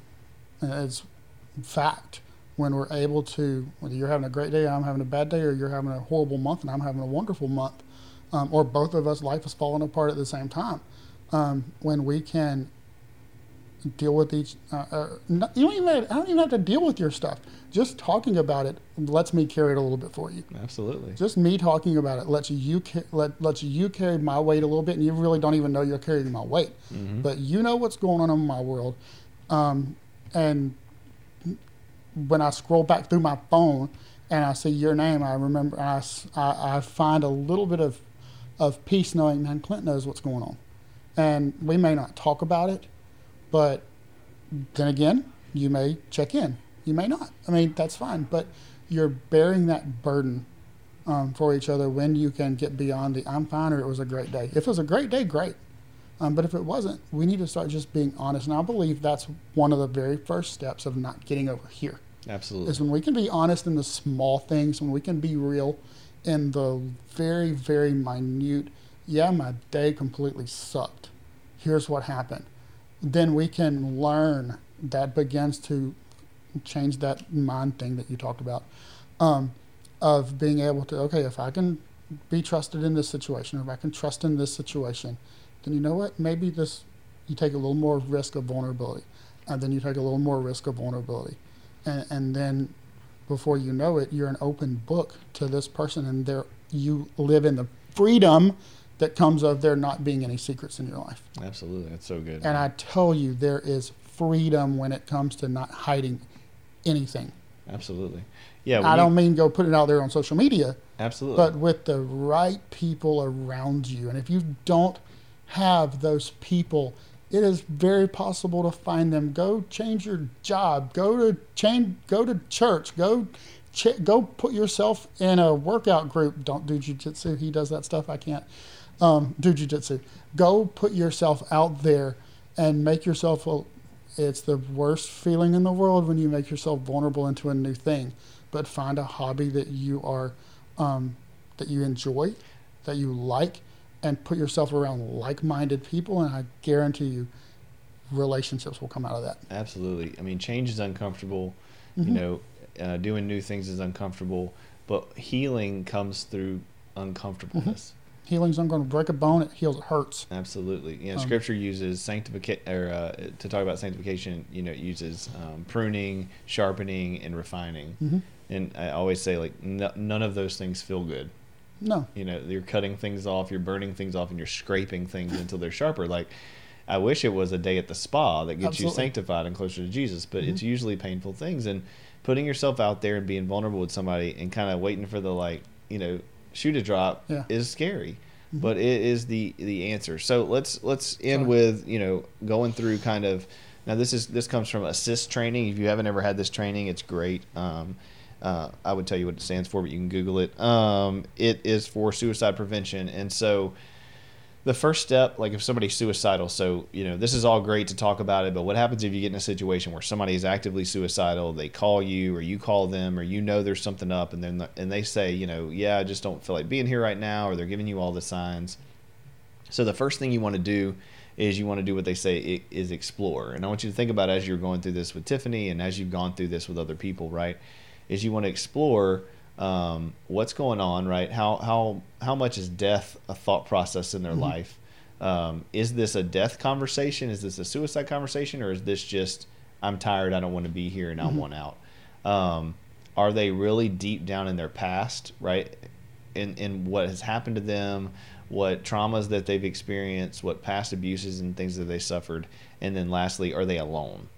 it's fact, when we're able to, whether you're having a great day, I'm having a bad day, or you're having a horrible month and I'm having a wonderful month, um, or both of us, life is falling apart at the same time, um, when we can deal with each, uh, uh, no- you don't even, I don't even have to deal with your stuff. Just talking about it lets me carry it a little bit for you Absolutely. just me talking about it lets you let lets you carry my weight a little bit, and you really don't even know you're carrying my weight, hmm but you know what's going on in my world. Um, and when I scroll back through my phone and I see your name, I remember I find a little bit of of peace knowing, man, Clint knows what's going on, and we may not talk about it, but then again, you may check in, you may not. I mean, that's fine, but you're bearing that burden um, for each other when you can get beyond the I'm fine or it was a great day. If it was a great day, great. Um, but if it wasn't, we need to start just being honest. And I believe that's one of the very first steps of not getting over here Absolutely. is when we can be honest in the small things, when we can be real in the very, very minute, yeah, my day completely sucked. Here's what happened. Then we can learn that begins to change that mind thing that you talked about um, of being able to, okay, if I can be trusted in this situation, or if I can trust in this situation, then you know what? Maybe this you take a little more risk of vulnerability, and then you take a little more risk of vulnerability, and and then before you know it, you're an open book to this person, and you live in the freedom that comes of there not being any secrets in your life. Absolutely, that's so good. And I tell you, there is freedom when it comes to not hiding anything. Absolutely. Yeah. I don't mean go put it out there on social media, Absolutely. but with the right people around you. And if you don't have those people, it is very possible to find them. Go change your job. Go to change. Go to church. Go. Ch- go put yourself in a workout group. Don't do jujitsu. He does that stuff. I can't um, do jujitsu. Go put yourself out there and make yourself. A, it's the worst feeling in the world when you make yourself vulnerable into a new thing. But find a hobby that you are um, that you enjoy, that you like, and put yourself around like-minded people, and I guarantee you, relationships will come out of that. Absolutely. I mean, change is uncomfortable. Mhm. You know, uh, doing new things is uncomfortable, but healing comes through uncomfortableness. Healing's not going to break a bone; it heals. It hurts. Absolutely. You know, Um, Scripture uses sanctification, or uh, to talk about sanctification. You know, it uses um, pruning, sharpening, and refining. hmm And I always say, like, n- none of those things feel good. No, You know, you're cutting things off, you're burning things off, and you're scraping things until they're sharper. Like, I wish it was a day at the spa that gets you sanctified and closer to Jesus, but Mhm. it's usually painful things. And putting yourself out there and being vulnerable with somebody and kind of waiting for the like, you know, shoe to drop Yeah. is scary, Mhm. but it is the the answer. So let's let's end Sorry. with you know going through kind of now this is this comes from ASIST training. If you haven't ever had this training, it's great. Um, uh, I would tell you what it stands for, but you can Google it. Um, it is for suicide prevention, and so the first step, like if somebody's suicidal, so you know this is all great to talk about it, but what happens if you get in a situation where somebody is actively suicidal? They call you, or you call them, or you know there's something up, and then and they say, you know, yeah, I just don't feel like being here right now, or they're giving you all the signs. So the first thing you want to do is you want to do what they say is explore, and I want you to think about as you're going through this with Tiffany, and as you've gone through this with other people, right? Is you want to explore um, what's going on, right? How how how much is death a thought process in their Mhm. life? Um, is this a death conversation? Is this a suicide conversation, or is this just I'm tired, I don't want to be here, and I Mhm. want out? Um, are they really deep down in their past, right? In in what has happened to them, what traumas that they've experienced, what past abuses and things that they suffered, and then lastly, are they alone?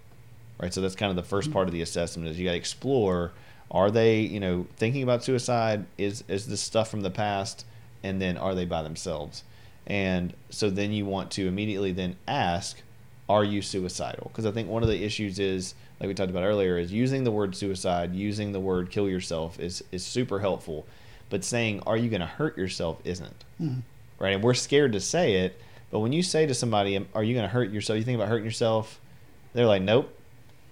Right. So that's kind of the 1st Mhm. part of the assessment is you got to explore are they, you know, thinking about suicide? Is is this stuff from the past? And then are they by themselves? And so then you want to immediately then ask, are you suicidal? Because I think one of the issues is, like we talked about earlier, is using the word suicide, using the word kill yourself is is super helpful. But saying, are you going to hurt yourself isn't. Mhm. Right? And we're scared to say it. But when you say to somebody, are you going to hurt yourself? You think about hurting yourself? They're like, nope.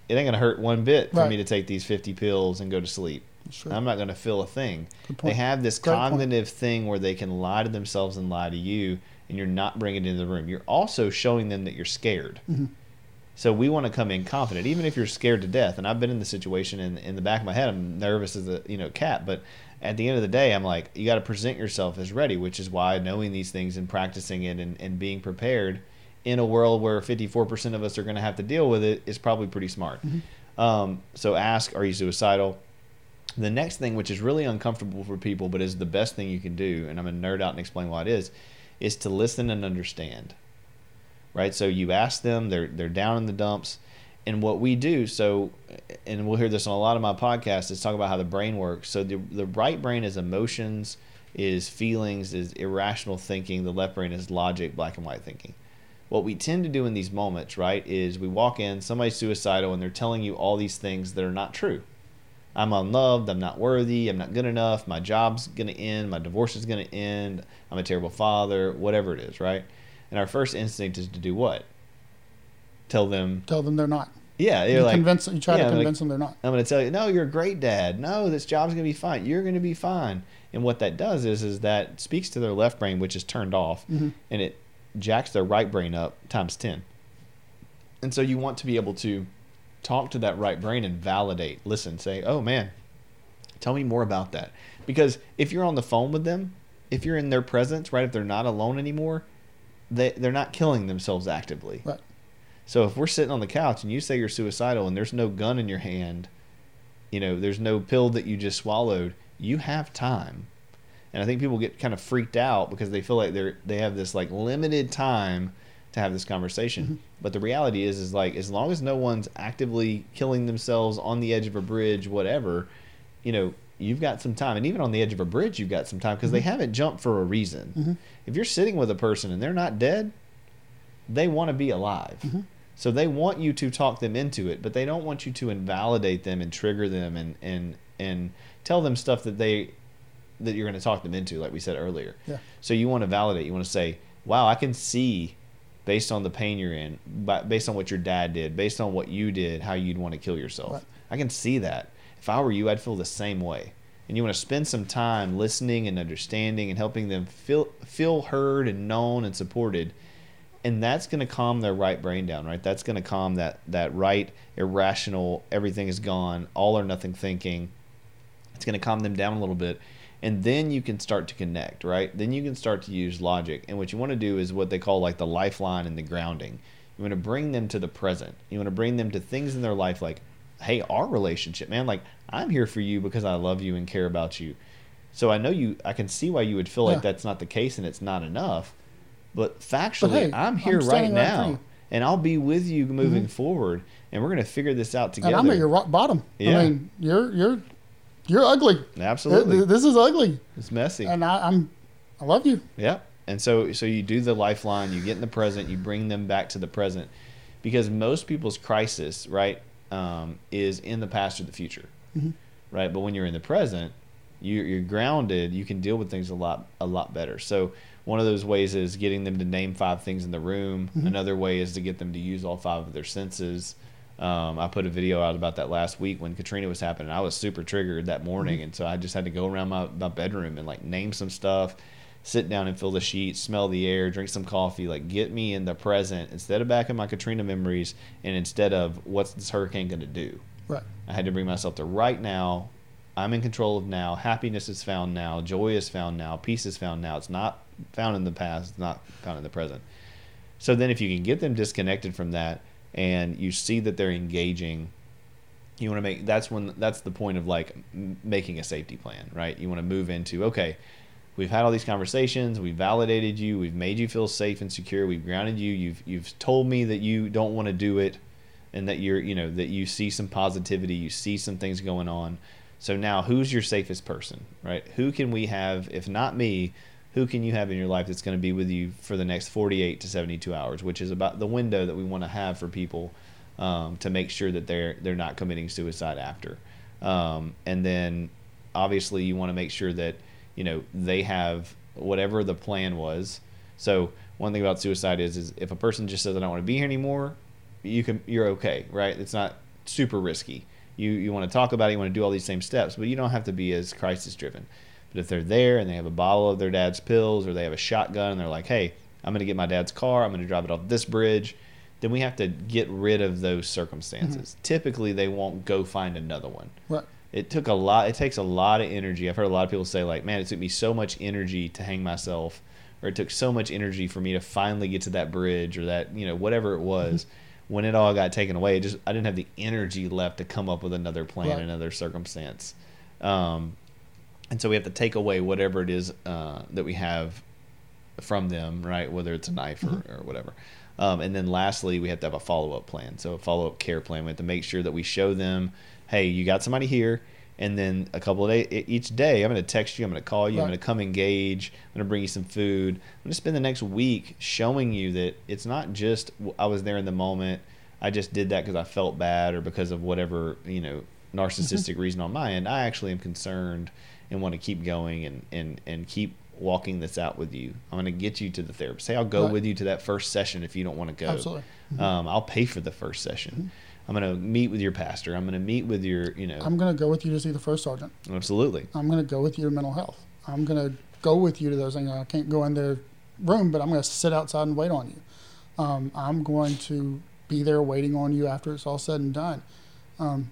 It ain't to hurt one bit for Right. me to take these 50 pills and go to sleep. Sure. I'm not to feel a thing. They have this Great point. cognitive thing where they can lie to themselves and lie to you, and you're not bringing it into the room. You're also showing them that you're scared. Mhm. So we want to come in confident, even if you're scared to death. And I've been in the situation, and in the back of my head, I'm nervous as a you know cat. But at the end of the day, I'm like, you got to present yourself as ready, which is why knowing these things and practicing it and, and being prepared in a world where 54% of us are going to have to deal with it is probably pretty smart. Mhm. Um, so ask, are you suicidal? The next thing, which is really uncomfortable for people, but is the best thing you can do, and I'm going to nerd out and explain why it is, is to listen and understand. Right? So you ask them, they're they're down in the dumps, and what we do, so and we'll hear this on a lot of my podcasts, is talk about how the brain works. So the the right brain is emotions, is feelings, is irrational thinking. The left brain is logic, black and white thinking. What we tend to do in these moments, right, is we walk in, somebody's suicidal, and they're telling you all these things that are not true. I'm unloved. I'm not worthy. I'm not good enough. My job's going to end. My divorce is going to end. I'm a terrible father. Whatever it is, right? And our first instinct is to do what? Tell them, Tell them they're not. yeah. You're You like, convince. You try yeah, to convince them they're not. I'm going to tell you, no, you're a great dad. No, this job's going to be fine. You're going to be fine. And what that does is, is that speaks to their left brain, which is turned off, Mhm. and it jacks their right brain up times 10. And so you want to be able to talk to that right brain and validate, listen, say, oh man, tell me more about that. Because if you're on the phone with them, if you're in their presence, right, if they're not alone anymore, they they're not killing themselves actively. Right. So if we're sitting on the couch and you say you're suicidal and there's no gun in your hand, you know, there's no pill that you just swallowed, you have time. And I think people get kind of freaked out because they feel like they're they have this like limited time to have this conversation. Mm-hmm. But the reality is is like as long as no one's actively killing themselves on the edge of a bridge, whatever, you know, you've got some time. And even on the edge of a bridge, you've got some time because they haven't jumped for a reason. Mhm. If you're sitting with a person and they're not dead, they want to be alive. Mm-hmm. So they want you to talk them into it, but they don't want you to invalidate them and trigger them and and and tell them stuff that they that you're going to talk them into, like we said earlier. Yeah. So you want to validate. You want to say, "Wow, I can see." Based on the pain you're in, based on what your dad did, based on what you did, how you'd want to kill yourself. Right. I can see that. If I were you, I'd feel the same way. And you want to spend some time listening and understanding and helping them feel feel heard and known and supported. And that's going to calm their right brain down, right? That's going to calm that that right irrational everything is gone, all or nothing thinking. It's going to calm them down a little bit. And then you can start to connect, right? Then you can start to use logic. And what you want to do is what they call like the lifeline and the grounding. You want to bring them to the present. You want to bring them to things in their life like, hey, our relationship, man, like I'm here for you because I love you and care about you. So I know you, I can see why you would feel like that's not the case and it's not enough. But factually, hey, I'm I'm here right standing right now and I'll be with you moving mm-hmm. forward and we're going to figure this out together. And I'm at your rock bottom. Yeah. I mean, you're you're you're ugly. Absolutely. Th- This is ugly, It's messy. and I, I'm I love you. Yeah. And so so you do the lifeline, you get in the present, you bring them back to the present because most people's crisis, right, um, is in the past or the future. Mhm. Right? But when you're in the present, you you're grounded, you can deal with things a lot a lot better. So one of those ways is getting them to name five things in the room. Another way is to get them to use all five of their senses. Um, I put a video out about that last week when Katrina was happening. I was super triggered that morning, and so I just had to go around my, my bedroom and like name some stuff, sit down and fill the sheets, smell the air, drink some coffee, like get me in the present instead of back in my Katrina memories, and instead of what's this hurricane going to do. Right. I had to bring myself to right now. I'm in control of now. Happiness is found now. Joy is found now. Peace is found now. It's not found in the past. It's not found in the present. So then, if you can get them disconnected from that, and you see that they're engaging, you want to make that's when that's the point of like making a safety plan, right? You want to move into okay, we've had all these conversations, we've validated you, we've made you feel safe and secure, we've grounded you, you've you've told me that you don't want to do it, and that you're you know that you see some positivity, you see some things going on. So now, who's your safest person, right? Who can we have, if not me? Who can you have in your life that's going to be with you for the next 48 to 72 hours, which is about the window that we want to have for people um, to make sure that they're they're not committing suicide after. Um, and then, obviously, you want to make sure that you know they have whatever the plan was. So one thing about suicide is is if a person just says I don't want to be here anymore, you can you're okay, right? It's not super risky. You you want to talk about it, you want to do all these same steps, but you don't have to be as crisis driven. But if they're there and they have a bottle of their dad's pills or they have a shotgun and they're like, "Hey, I'm going to get my dad's car. I'm going to drive it off this bridge," then we have to get rid of those circumstances. Typically, they won't go find another one Right. it took a lot it takes a lot of energy i've heard a lot of people say like man it took me so much energy to hang myself or it took so much energy for me to finally get to that bridge or that you know whatever it was when it all got taken away it just i didn't have the energy left to come up with another plan Right. another circumstance um, and so we have to take away whatever it is uh, that we have from them, right? Whether it's a knife or, or whatever. Um, and then lastly, we have to have a follow up plan. So a follow up care plan. We have to make sure that we show them, hey, you got somebody here. And then a couple of days, each day, I'm going to text you, I'm going to call you, I'm going to come engage, I'm going to bring you some food. I'm going to spend the next week showing you that it's not just I was there in the moment, I just did that because I felt bad or because of whatever, you know, narcissistic reason on my end. I actually am concerned and want to keep going and, and, and keep walking this out with you. I'm going to get you to the therapist. Say I'll go Right. with you to that first session if you don't want to go. Absolutely. Um, I'll pay for the first session. I'm going to meet with your pastor. I'm going to meet with your, you know, I'm going to go with you to see the first sergeant. absolutely. I'm going to go with you to mental health. I'm going to go with you to those things. I can't go in their room, but I'm going to sit outside and wait on you. Um, I'm going to be there waiting on you after it's all said and done. Um,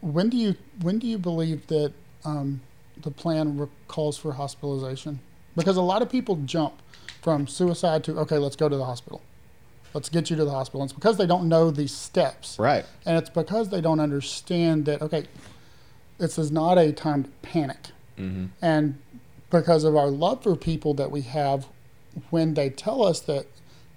when do you when do you believe that um, the plan re- calls for hospitalization? Because a lot of people jump from suicide to okay, let's go to the hospital. Let's get you to the hospital. And it's because they don't know these steps. Right. And it's because they don't understand that, okay, this is not a time to panic. Mm-hmm. And because of our love for people that we have, when they tell us that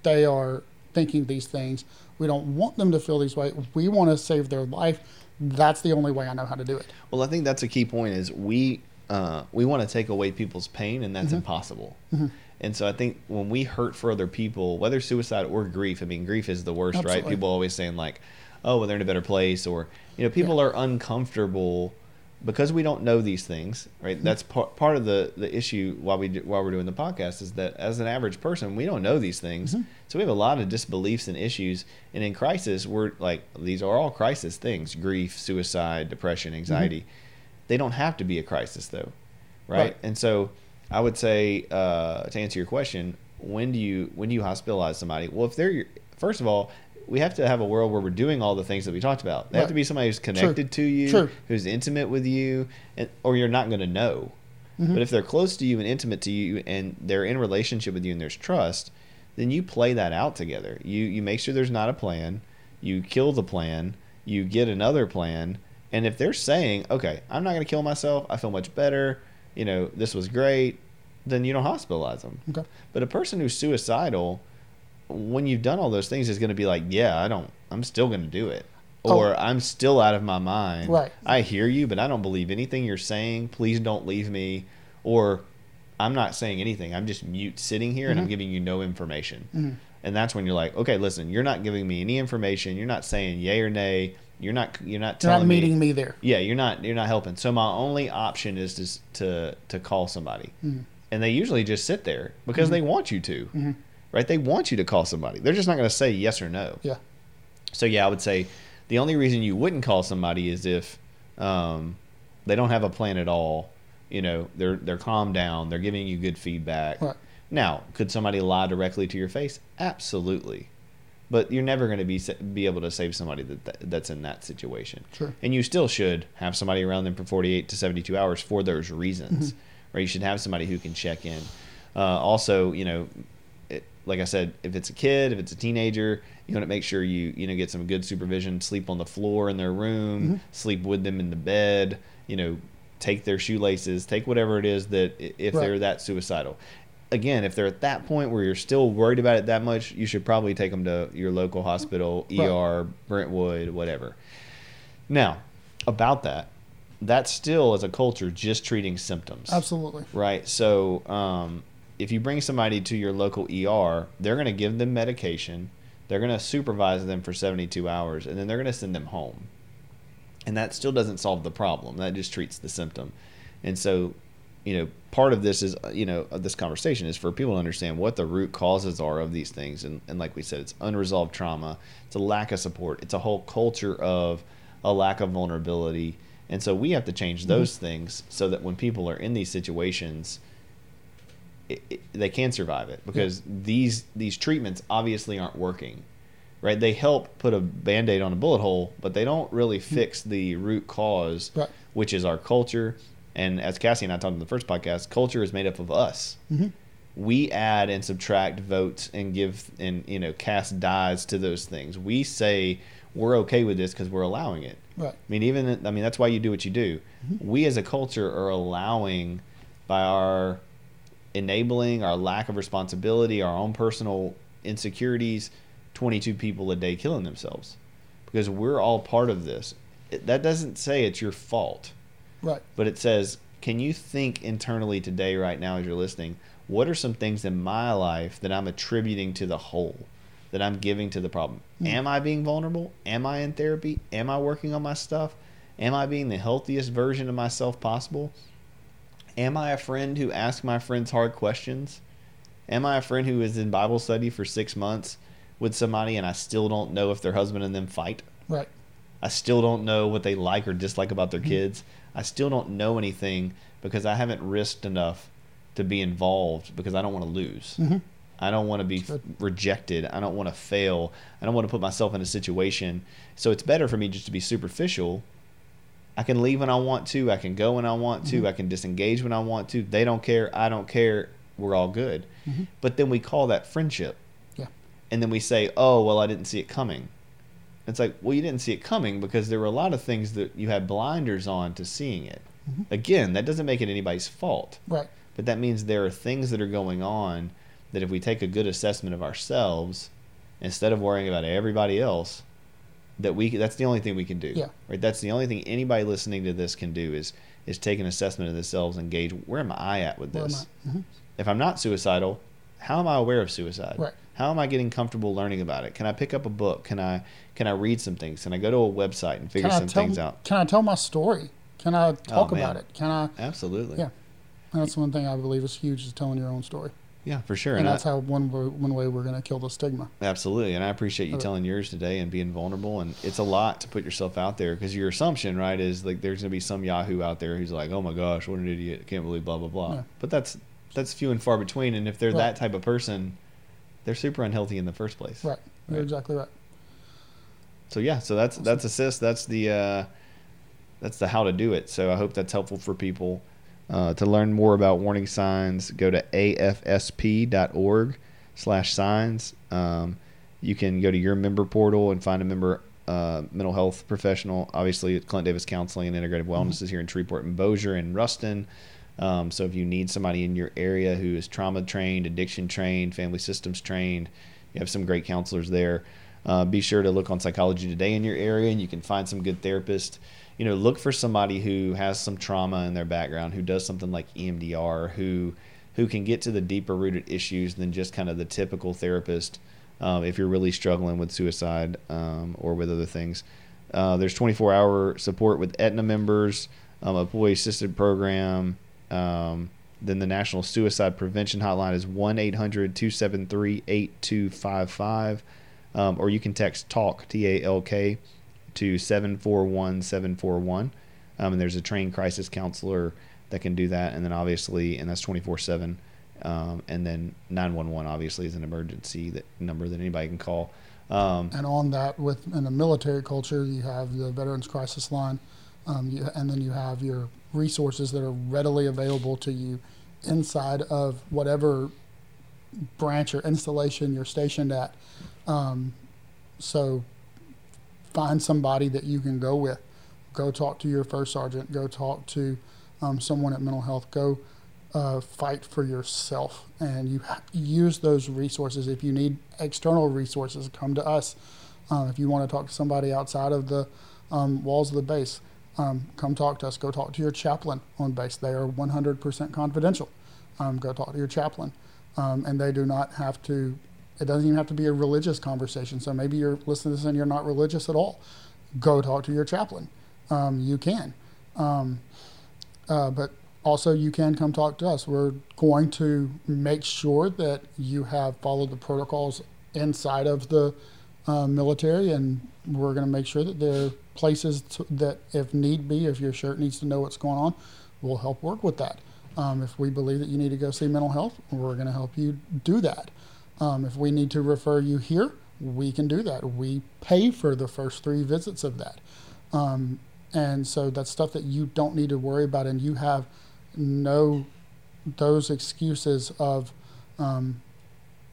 they are thinking these things, we don't want them to feel these way. We want to save their life. That's the only way I know how to do it. Well, I think that's a key point. Is we uh, we want to take away people's pain, and that's Mm-hmm. impossible. And so I think when we hurt for other people, whether suicide or grief, I mean, grief is the worst, right? People always saying like, "Oh, well, they're in a better place," or you know, people are uncomfortable because we don't know these things, right? Mm-hmm. That's part part of the the issue while we do, while we're doing the podcast is that as an average person, we don't know these things, Mm-hmm. so we have a lot of disbeliefs and issues. And in crisis, we're like, these are all crisis things: grief, suicide, depression, anxiety. They don't have to be a crisis though, right? Right. And so I would say uh, to answer your question, when do you when do you hospitalize somebody? Well, if they're your, first of all, we have to have a world where we're doing all the things that we talked about. They have to be somebody who's connected to you, True. who's intimate with you, and, or you're not going to know. Mm-hmm. But if they're close to you and intimate to you, and they're in relationship with you, and there's trust, then you play that out together. You you make sure there's not a plan. You kill the plan. You get another plan. And if they're saying, "Okay, I'm not going to kill myself. I feel much better. You know, this was great," then you don't hospitalize them. Okay. But a person who's suicidal, when you've done all those things, is going to be like, "Yeah, I don't. I'm still going to do it." Oh. Or I'm still out of my mind. Right. I hear you, but I don't believe anything you're saying. Please don't leave me. Or I'm not saying anything. I'm just mute sitting here and I'm Mm-hmm. giving you no information. And that's when you're like, okay, listen, you're not giving me any information. You're not saying yay or nay. You're not. You're not You're telling not meeting me there. Yeah, you're not. You're not helping. So my only option is to to to call somebody, Mm-hmm. and they usually just sit there because they want you to, Mm-hmm. Right? They want you to call somebody. They're just not going to say yes or no. Yeah. So yeah, I would say the only reason you wouldn't call somebody is if um, they don't have a plan at all. You know, they're they're calmed down. They're giving you good feedback. Right. Now, could somebody lie directly to your face? Absolutely. But you're never going to be be able to save somebody that, that that's in that situation. Sure. And you still should have somebody around them for 48 to 72 hours for those reasons. Right? You should have somebody who can check in. Uh, also, you know, like I said, if it's a kid, if it's a teenager, you want to make sure you you know get some good supervision. Sleep on the floor in their room. Sleep with them in the bed. You know, take their shoelaces. Take whatever it is that if Right. they're that suicidal. Again, if they're at that point where you're still worried about it that much, you should probably take them to your local hospital, Right. ER, Brentwood, whatever. Now, about that, that's still as a culture just treating symptoms. Absolutely. Right. So, um, if you bring somebody to your local ER, they're going to give them medication. They're going to supervise them for 72 hours, and then they're going to send them home. And that still doesn't solve the problem. That just treats the symptom. And so, you know, part of this is, uh, you know, this conversation is for people to understand what the root causes are of these things. And, and like we said, it's unresolved trauma, it's a lack of support, it's a whole culture of a lack of vulnerability. And so we have to change those things so that when people are in these situations, it, it, they can survive it because these these treatments obviously aren't working right they help put a band-aid on a bullet hole but they don't really fix the root cause Right. which is our culture and as cassie and i talked in the first podcast culture is made up of us Mhm. we add and subtract votes and give and you know cast dies to those things we say we're okay with this because we're allowing it Right. I mean, even I mean that's why you do what you do. We as a culture are allowing by our enabling, our lack of responsibility, our own personal insecurities, 22 people a day killing themselves because we're all part of this. It, that doesn't say it's your fault, Right. but it says, can you think internally today, right now, as you're listening? What are some things in my life that I'm attributing to the whole, that I'm giving to the problem? Hmm. Am I being vulnerable? Am I in therapy? Am I working on my stuff? Am I being the healthiest version of myself possible? Am I a friend who asks my friends hard questions? Am I a friend who is in Bible study for six months with somebody and I still don't know if their husband and them fight? Right. I still don't know what they like or dislike about their kids. I still don't know anything because I haven't risked enough to be involved because I don't want to lose. Mhm. I don't want to be Good. rejected. I don't want to fail. I don't want to put myself in a situation. So it's better for me just to be superficial. I can leave when I want to. I can go when I want to. I can disengage when I want to. They don't care. I don't care. we're all good. Mhm. But then we call that friendship. Yeah. And then we say, "Oh, well, I didn't see it coming." It's like, well, you didn't see it coming because there were a lot of things that you had blinders on to seeing it. Mhm. Again, that doesn't make it anybody's fault, Right. but that means there are things that are going on that if we take a good assessment of ourselves instead of worrying about everybody else, that we that's the only thing we can do. Yeah. Right. That's the only thing anybody listening to this can do is is take an assessment of themselves and gauge where am I at with this. I? Mhm. If I'm not suicidal, how am I aware of suicide? Right. How am I getting comfortable learning about it? Can I pick up a book? Can I can I read some things? Can I go to a website and figure some tell? things out? Can I tell my story? Can I talk Oh, about it? Can I? Absolutely. Yeah. That's one thing I believe is huge is telling your own story, Yeah, for sure. and, And, I, that's how one way, one way we're going to kill the stigma. absolutely. And I appreciate you Okay. telling yours today and being vulnerable. And it's a lot to put yourself out there because your assumption, right, is like there's gonna be some Yahoo out there who's like, oh my gosh, what an idiot! Can't believe blah blah blah. Yeah. But that's that's few and far between. And if they're Right. that type of person, they're super unhealthy in the first place. Right. You're Right. exactly right. So yeah, so that's that's ASIST. That's the uh, that's the how to do it. So I hope that's helpful for people. Uh, to learn more about warning signs, go to afsp.org slash signs. Um, you can go to your member portal and find a member uh, mental health professional. Obviously, Clint Davis Counseling and Integrative Wellness is here in Shreveport and Bossier and Ruston. Um, so if you need somebody in your area who is trauma trained, addiction trained, family systems trained, you have some great counselors there. Uh, be sure to look on Psychology Today in your area, and you can find some good therapists. You know, look for somebody who has some trauma in their background, who does something like EMDR, who who can get to the deeper rooted issues than just kind of the typical therapist. Um, if you're really struggling with suicide um, or with other things, uh, there's 24 hour support with Aetna members, um, a employee assisted program. Um, then the National Suicide Prevention Hotline is 1 800 273 8255. Um, or you can text TALK, T A L K, to 741 741. Um, and there's a trained crisis counselor that can do that. And then obviously, and that's 24 7. Um, and then 911 obviously is an emergency that number that anybody can call. Um, And on that, with in the military culture, you have the Veterans Crisis Line, um, you, and then you have your resources that are readily available to you inside of whatever branch or installation you're stationed at. Um, so find somebody that you can go with. Go talk to your first sergeant. Go talk to um, someone at mental health. Go uh, fight for yourself, and you ha- use those resources. If you need external resources, come to us. Uh, if you want to talk to somebody outside of the um, walls of the base, um, come talk to us. Go talk to your chaplain on base. They are 100% confidential. Um, go talk to your chaplain, um, and they do not have to. It doesn't even have to be a religious conversation. So maybe you're listening to this and you're not religious at all. Go talk to your chaplain. Um, you can. Um, uh, but also, you can come talk to us. We're going to make sure that you have followed the protocols inside of the uh, military, and we're going to make sure that there are places to, that, if need be, if your shirt needs to know what's going on, we'll help work with that. Um, if we believe that you need to go see mental health, we're going to help you do that. Um, if we need to refer you here, we can do that. We pay for the first three visits of that. Um, and so that's stuff that you don't need to worry about, and you have no those excuses of um,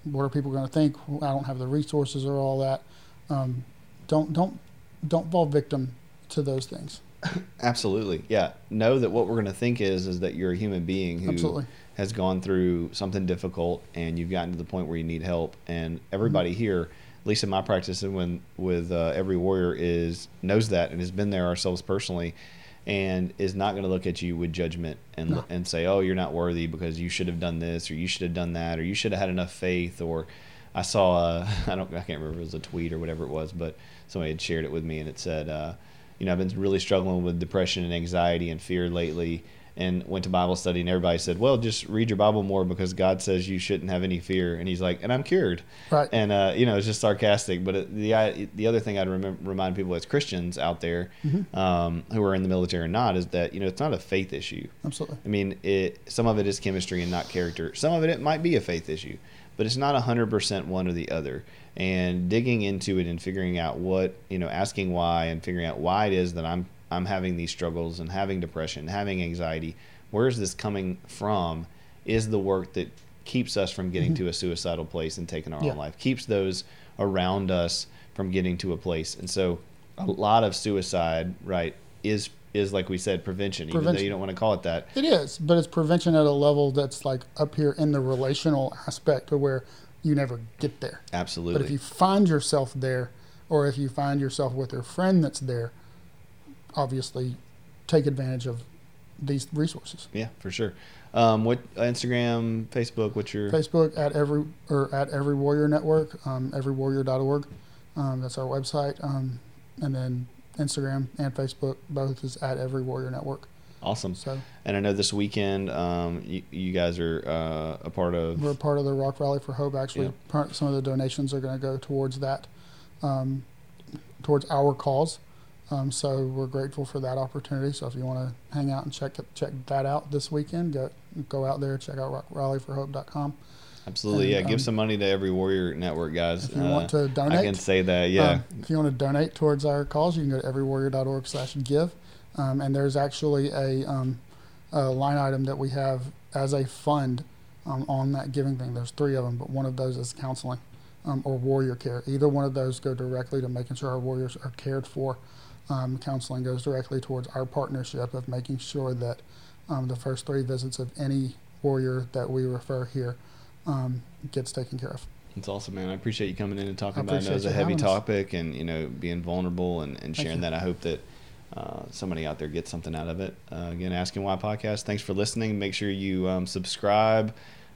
what are people going to think? I don't have the resources or all that. Um, don't don't don't fall victim to those things. [laughs] Absolutely. Yeah. Know that what we're going to think is is that you're a human being who Absolutely. has gone through something difficult and you've gotten to the point where you need help. And everybody Mm-hmm. here, at least in my practice and when with uh, every warrior, is knows that and has been there ourselves personally, and is not going to look at you with judgment and No. and say, "Oh, you're not worthy because you should have done this or you should have done that or you should have had enough faith." Or I saw a, [laughs] I don't I can't remember if it was a tweet or whatever it was, but somebody had shared it with me and it said. Uh, you know, I've been really struggling with depression and anxiety and fear lately, and went to Bible study, and everybody said, "Well, just read your Bible more because God says you shouldn't have any fear." And he's like, "And I'm cured." Right. And uh, you know, it's just sarcastic. But it, the I, the other thing I'd remind people as Christians out there Mm-hmm. um, who are in the military or not is that you know it's not a faith issue. Absolutely. I mean, it some of it is chemistry and not character. Some of it it might be a faith issue, but it's not hundred percent one or the other. And digging into it and figuring out what you know, asking why and figuring out why it is that I'm I'm having these struggles and having depression, having anxiety. Where is this coming from? Is the work that keeps us from getting to a suicidal place and taking our Mm-hmm. Yeah. own life, keeps those around us from getting to a place. And so a lot of suicide, right, is is like we said prevention, even though you don't want to call it that. It is, but it's prevention at a level that's like up here in the relational aspect to where you never get there. Absolutely. But if you find yourself there, or if you find yourself with a friend that's there, obviously take advantage of these resources. yeah, for sure. Um, what Instagram, Facebook, what's your Facebook at every or at Every Warrior Network, um, everywarrior.org. Um, that's our website, um, and then Instagram and Facebook both is at Every Warrior Network. Awesome? So And I know this weekend, um, you, you guys are uh, a part of. we're part of the Rock Rally for Hope. Actually, Yeah. some of the donations are going to go towards that, um, towards our cause. Um, so we're grateful for that opportunity. So if you want to hang out and check check that out this weekend, go go out there, check out rockrallyforhope.com. Absolutely, yeah. and, Give um, some money to every Warrior Network, guys. If you Uh, want to donate, I can say that, yeah. Um, if you want to donate towards our cause, you can go to everywarrior.org slash give. Um, and there's actually a, um, a line item that we have as a fund um, on that giving thing. There's three of them, but one of those is counseling um, or warrior care. Either one of those go directly to making sure our warriors are cared for. Um, counseling goes directly towards our partnership of making sure that um, the first three visits of any warrior that we refer here um, gets taken care of. It's awesome, man. I appreciate you coming in and talking about it. It was a heavy us. topic and, you know, being vulnerable and, and Thank sharing you. that. I hope that uh, somebody out there gets something out of it. Uh, again, Asking Why podcast. Thanks for listening. Make sure you um, subscribe,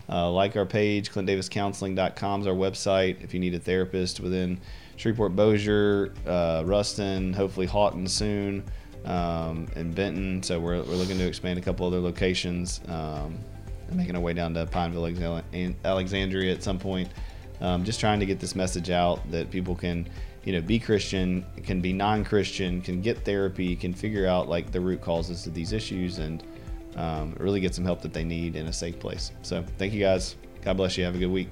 uh, like our page. ClintDavisCounseling.com is our website. If you need a therapist within Shreveport, Bossier, uh, Ruston, hopefully Haughton soon, um, and Benton. So we're, we're looking to expand a couple other locations. Um, making our way down to Pineville, Alexandria- Alexandria at some point. Um, just trying to get this message out that people can, you know, be Christian, can be non-Christian, can get therapy, can figure out like the root causes of these issues, and um, really get some help that they need in a safe place. So, thank you guys. God bless you. Have a good week.